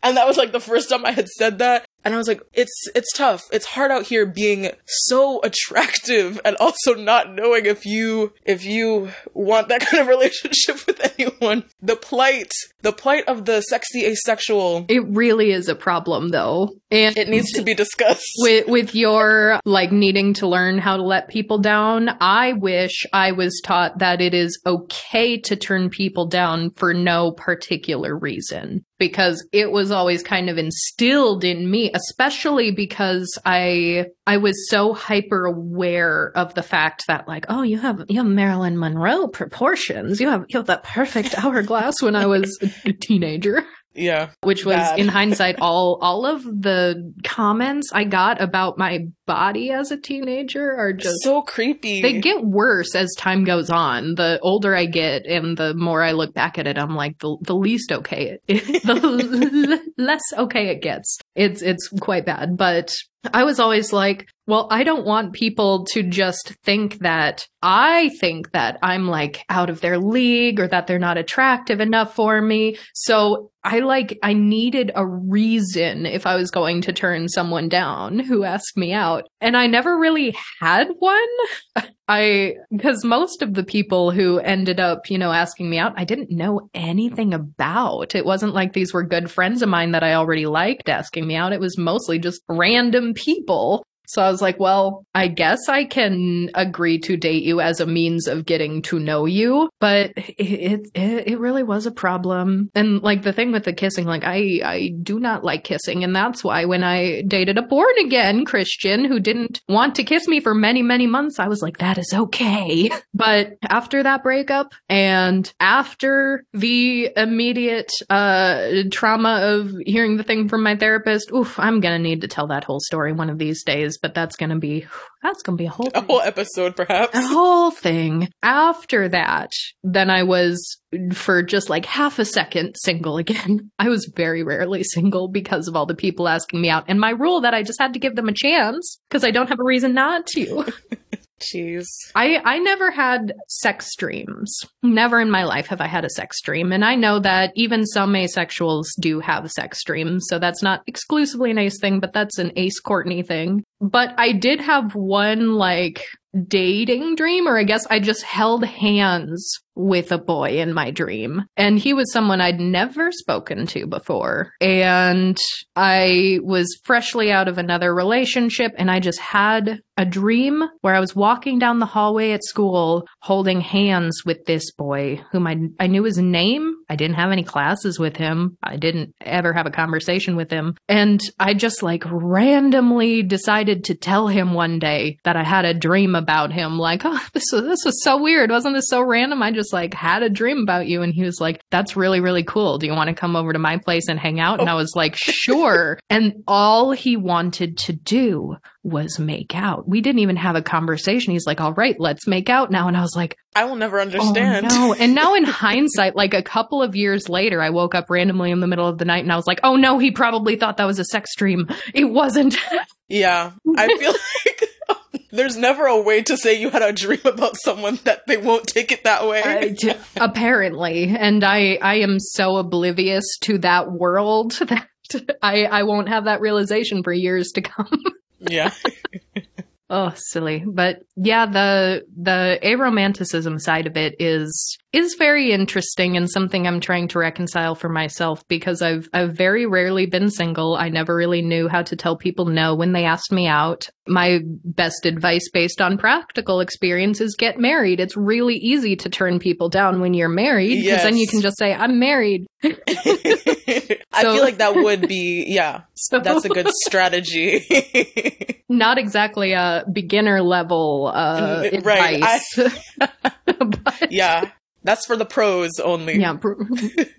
And that was like the first time I had said that. And I was like, it's it's tough. It's hard out here being so (laughs) attractive and also not knowing if you if you want that (laughs) kind of relationship (laughs) with anyone. The plight, the plight of the sexy asexual. It really is a problem though. And It needs to be discussed. (laughs) with with your like needing to learn how to let people down, I wish I was taught that it is okay to turn people down for no particular reason because it was always kind of instilled in me, especially because I I was so hyper aware of the fact that like, oh, you have you have Marilyn Monroe proportions. You have you have that perfect (laughs) hourglass when I was a teenager. Yeah. which was Bad. in hindsight all all of the comments I got about my body as a teenager are just so creepy. they get worse as time goes on. The older I get and the more I look back at it, I'm like the the least okay it, (laughs) the (laughs) less okay it gets. It's it's quite bad, but I was always like, well, I don't want people to just think that I think that I'm like out of their league or that they're not attractive enough for me. So I like, I needed a reason if I was going to turn someone down who asked me out. And I never really had one. (laughs) I, because most of the people who ended up, you know, asking me out, I didn't know anything about. It wasn't like these were good friends of mine that I already liked asking me out. It was mostly just random people. So I was like, well, I guess I can agree to date you as a means of getting to know you, but it it, it really was a problem. And like the thing with the kissing, like I I do not like kissing, and that's why when I dated a born again Christian who didn't want to kiss me for many many months, I was like, that is okay. (laughs) But after that breakup and after the immediate uh trauma of hearing the thing from my therapist, oof, I'm gonna need to tell that whole story one of these days but that's going to be that's going to be a whole a whole episode, perhaps. a whole thing. After that, then I was for just like half a second single again. (laughs) I was very rarely single because of all the people asking me out and my rule that I just had to give them a chance because I don't have a reason not to. (laughs) Jeez. I I never had sex dreams. Never in my life have I had a sex dream, and I know that even some asexuals do have sex dreams. So that's not exclusively an ace thing, but that's an ace Courtney thing. But I did have one like dating dream, or I guess I just held hands with a boy in my dream. And he was someone I'd never spoken to before. And I was freshly out of another relationship, and I just had a dream where I was walking down the hallway at school holding hands with this boy whom I, I knew his name. I didn't have any classes with him. I didn't ever have a conversation with him. And I just like randomly decided to tell him one day that I had a dream about him. Like, (laughs) oh, this was, this was so weird. Wasn't this so random? I just like had a dream about you. And he was like, that's really, really cool. Do you want to come over to my place and hang out? And I oh. was like, (laughs) sure. and all he wanted to do was make out. We didn't even have a conversation. He's like, all right, let's make out now. And I was like, I will never oh, understand. Oh, no. And now in (laughs) hindsight, like a couple of years later, I woke up randomly in the middle of the night and I was like, oh no, he probably thought that was a sex dream. It wasn't. Yeah. I feel (laughs) like there's never a way to say you had a dream about someone that they won't take it that way. I d- (laughs) apparently. And I, I am so oblivious to that world (laughs) that I, I won't have that realization for years to come. (laughs) yeah. Oh, silly. But yeah, the the aromanticism side of it is is very interesting and something I'm trying to reconcile for myself because I've I've very rarely been single. I never really knew how to tell people no when they asked me out. My best advice based on practical experience is get married. It's really easy to turn people down when you're married because then you can just say I'm married. (laughs) (laughs) I feel like that would be, yeah, (laughs) So that's a good strategy. not exactly a beginner level uh right. advice. But- yeah. That's for the pros only. yeah, pr-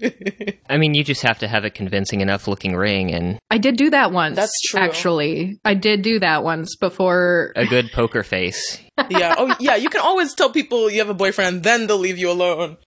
(laughs) I mean, you just have to have a convincing enough looking ring and I did do that once. That's true. Actually, I did do that once before. a good poker face. (laughs) yeah. Oh, yeah. You can always tell people you have a boyfriend, then they'll leave you alone. (laughs)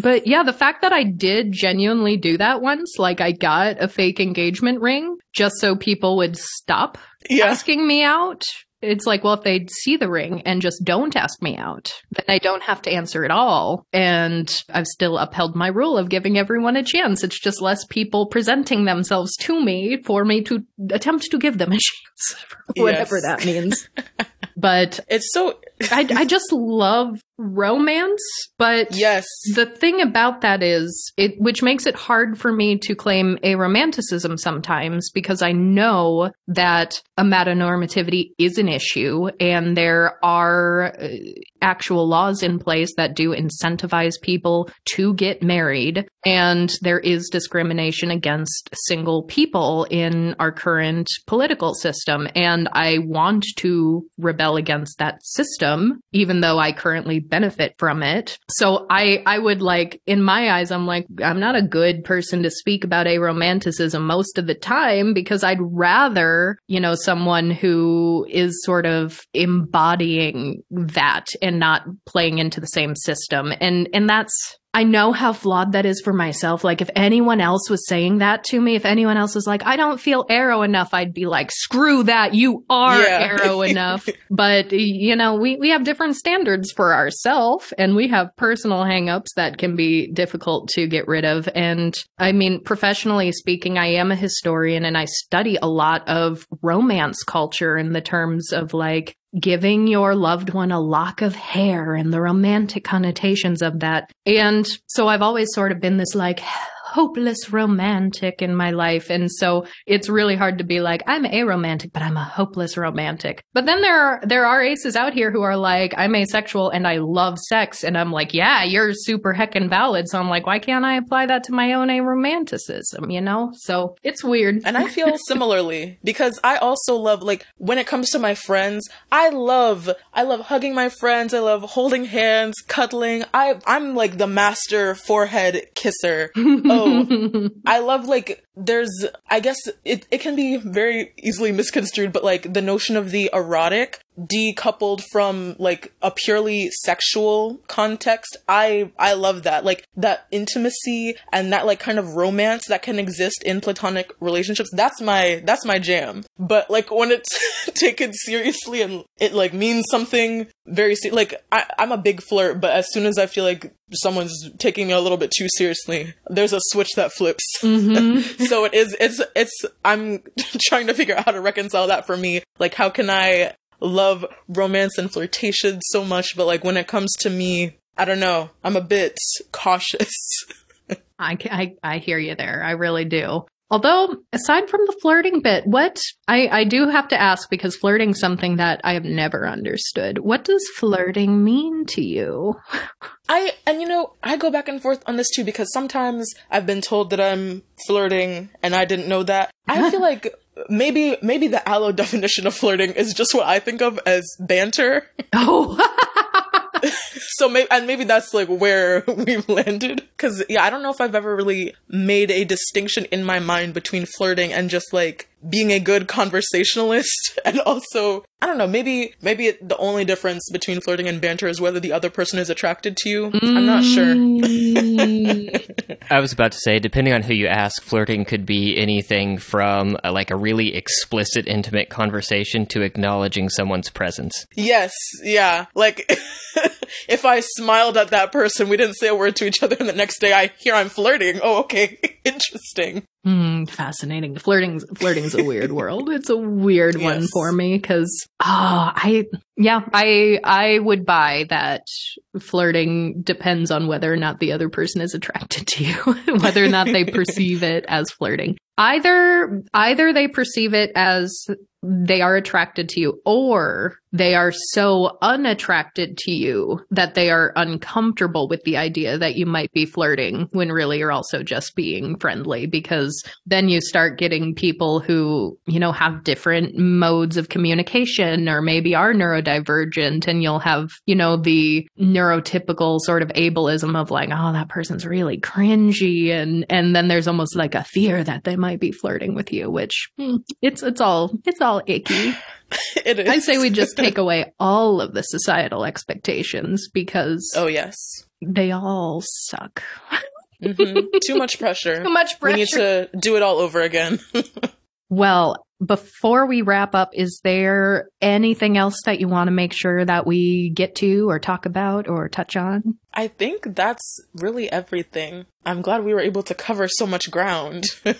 But yeah, the fact that I did genuinely do that once, like I got a fake engagement ring just so people would stop Yeah. asking me out. It's like, well, if they see the ring and just don't ask me out, then I don't have to answer at all. And I've still upheld my rule of giving everyone a chance. It's just less people presenting themselves to me for me to attempt to give them a (laughs) chance, whatever Yes. that means. (laughs) but It's so, I, I just love romance, but yes. the thing about that is it which makes it hard for me to claim aromanticism sometimes because I know that amatonormativity is an issue and there are uh, actual laws in place that do incentivize people to get married and there is discrimination against single people in our current political system and I want to rebel against that system even though I currently benefit from it. So I, I would like, in my eyes, I'm like, I'm not a good person to speak about aromanticism most of the time because I'd rather, you know, someone who is sort of embodying that and not playing into the same system. And, and that's, I know how flawed that is for myself. Like, if anyone else was saying that to me, if anyone else was like, I don't feel aro enough, I'd be like, screw that. You are yeah. aro (laughs) enough. but, you know, we, we have different standards for ourselves and we have personal hangups that can be difficult to get rid of. And I mean, professionally speaking, I am a historian and I study a lot of romance culture in the terms of like giving your loved one a lock of hair and the romantic connotations of that. And so I've always sort of been this like hopeless romantic in my life. And so it's really hard to be like, I'm aromantic, but I'm a hopeless romantic. But then there are, there are aces out here who are like, I'm asexual and I love sex. And I'm like, yeah, you're super heckin' valid. So I'm like, why can't I apply that to my own aromanticism, you know? So it's weird. And I feel (laughs) similarly because I also love, like, when it comes to my friends, I love, I love hugging my friends. I love holding hands, cuddling. I, I'm like the master forehead kisser. (laughs) (laughs) I love like there's I guess it, it can be very easily misconstrued, but like the notion of the erotic decoupled from like a purely sexual context i i love that. Like that intimacy and that like kind of romance that can exist in platonic relationships that's my that's my jam. But like when it's (laughs) taken seriously and it like means something very se- like I, i'm a big flirt but as soon as i feel like someone's taking me a little bit too seriously there's a switch that flips. Mm-hmm. (laughs) so it is it's it's i'm (laughs) trying to figure out how to reconcile that for me like how can i love romance and flirtation so much, but like when it comes to me, I don't know. I'm a bit (laughs) cautious. I, I, I hear you there. I really do. Although, aside from the flirting bit, what I, I do have to ask because flirting something that I have never understood. What does flirting mean to you? I and you know I go back and forth on this too because sometimes I've been told that I'm flirting and I didn't know that. I (laughs) feel like maybe maybe the Allo definition of flirting is just what I think of as banter. Oh. (laughs) so maybe and maybe that's like where (laughs) we've landed. Cuz yeah, I don't know if I've ever really made a distinction in my mind between flirting and just like being a good conversationalist (laughs) and also I don't know, maybe maybe it, the only difference between flirting and banter is whether the other person is attracted to you. Mm. I'm not sure. (laughs) I was about to say depending on who you ask, flirting could be anything from a, like a really explicit intimate conversation to acknowledging someone's presence. Yes, yeah. Like (laughs) if I smiled at that person, we didn't say a word to each other and the next day I hear I'm flirting. Oh, okay. (laughs) Interesting. Mm, fascinating. Flirting's flirting's a weird world. It's a weird yes. one for me because oh, I yeah, I I would buy that flirting depends on whether or not the other person is attracted to you, (laughs) whether or not they perceive it as flirting. Either either they perceive it as they are attracted to you or they are so unattracted to you that they are uncomfortable with the idea that you might be flirting when really you're also just being friendly because then you start getting people who, you know, have different modes of communication or maybe are neurodivergent and you'll have, you know, the neurotypical sort of ableism of like, oh, that person's really cringy and and then there's almost like a fear that they might be flirting with you, which hmm, it's it's all it's all icky. (laughs) it is. I say we just take (laughs) away all of the societal expectations because oh yes, they all suck. mm-hmm. Too much (laughs) pressure. Too much pressure. We need to do it all over again. well, before we wrap up, is there anything else that you want to make sure that we get to or talk about or touch on? I think that's really everything. I'm glad we were able to cover so much ground. (laughs)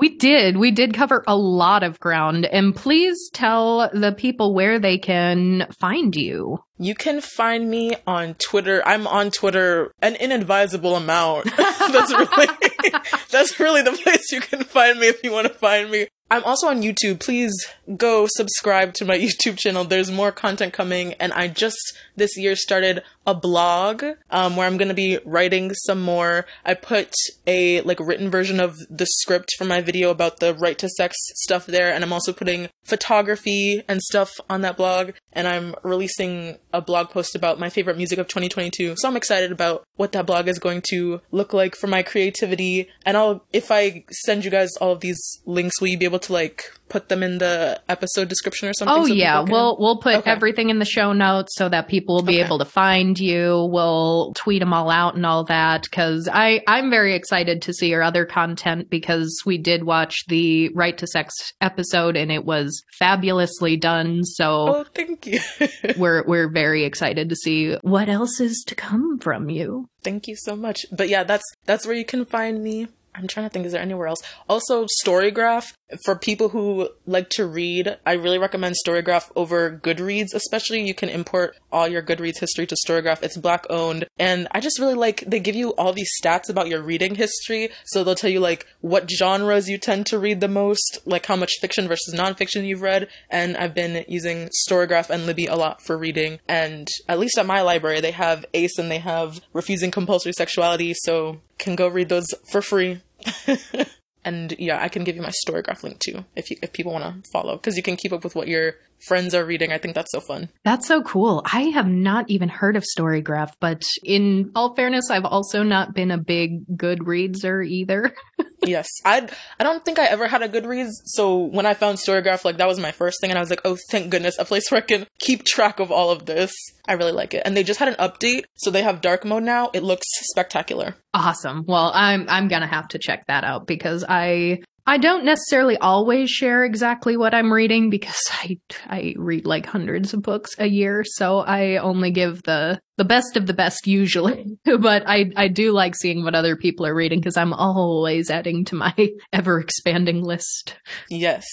We did. We did cover a lot of ground. And please tell the people where they can find you. You can find me on Twitter. I'm on Twitter an inadvisable amount. (laughs) that's really (laughs) that's really the place you can find me if you want to find me. I'm also on YouTube. Please go subscribe to my (laughs) YouTube channel. There's more content coming, and I just this year started a blog um, where I'm going to be writing some more. I put a like written version of the script for my video about the right to sex stuff there, and I'm also putting photography and stuff on that blog. And I'm releasing a blog post about my favorite music of 2022. So I'm excited about what that blog is going to look like for my creativity. And I'll, if I send you guys all of these links, will you be able to like put them in the episode description or something? Oh so yeah, can- we'll we'll put Okay. everything in the show notes so that people will be Okay. able to find you. We'll tweet them all out and all that because I I'm very excited to see your other content because we did watch the Right to Sex episode and it was fabulously done. So Oh, thank you. (laughs) we're we're very excited to see what else is to come from you. Thank you so much. But yeah, that's that's where you can find me. I'm trying to think, is there anywhere else? Also, Storygraph. For people who like to read, I really recommend Storygraph over Goodreads, especially you can import all your Goodreads history to Storygraph. It's black owned. And I just really like, they give you all these stats about your reading history. So they'll tell you like what genres you tend to read the most, like how much fiction versus nonfiction you've read. And I've been using Storygraph and Libby a lot for reading. And at least at my library, they have ACE and they have Refusing Compulsory Sexuality. So can go read those for free. (laughs) and yeah, I can give you my Storygraph link too if you if people want to follow because you can keep up with what your friends are reading. I think that's so fun. That's so cool. I have not even heard of Storygraph, but in all fairness, I've also not been a big Goodreadser either. (laughs) yes, I I don't think I ever had a Goodreads. So when I found Storygraph, like that was my first thing, and I was like, oh, thank goodness, a place where I can keep track of all of this. I really like it, and they just had an update, so they have dark mode now. It looks spectacular. Awesome. Well, I'm I'm gonna have to check that out because I I don't necessarily always share exactly what I'm reading because (laughs) I I read like hundreds of books a year, so I only give the the best of the best usually. (laughs) but I I do like seeing what other people are reading because I'm always adding to my (laughs) ever expanding list. Yes,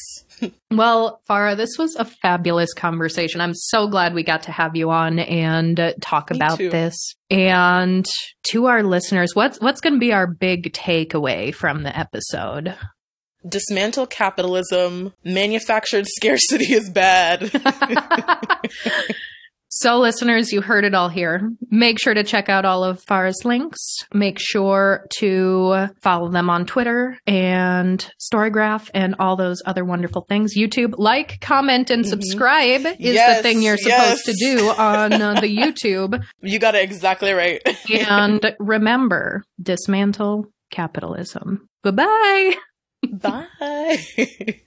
Well, Fara, this was a fabulous conversation. I'm so glad we got to have you on and uh, talk Me about too. this. And to our listeners, what's what's going to be our big takeaway from the episode? Dismantle capitalism. Manufactured (laughs) scarcity is bad. (laughs) so, listeners, you heard it all here. Make sure to check out all of Fara's links. Make sure to follow them on Twitter and Storygraph and all those other wonderful things. YouTube, like, comment, and subscribe is the thing you're yes. supposed to do on uh, the (laughs) YouTube. you got it exactly right. and remember, dismantle capitalism. Bye bye. Bye. (laughs)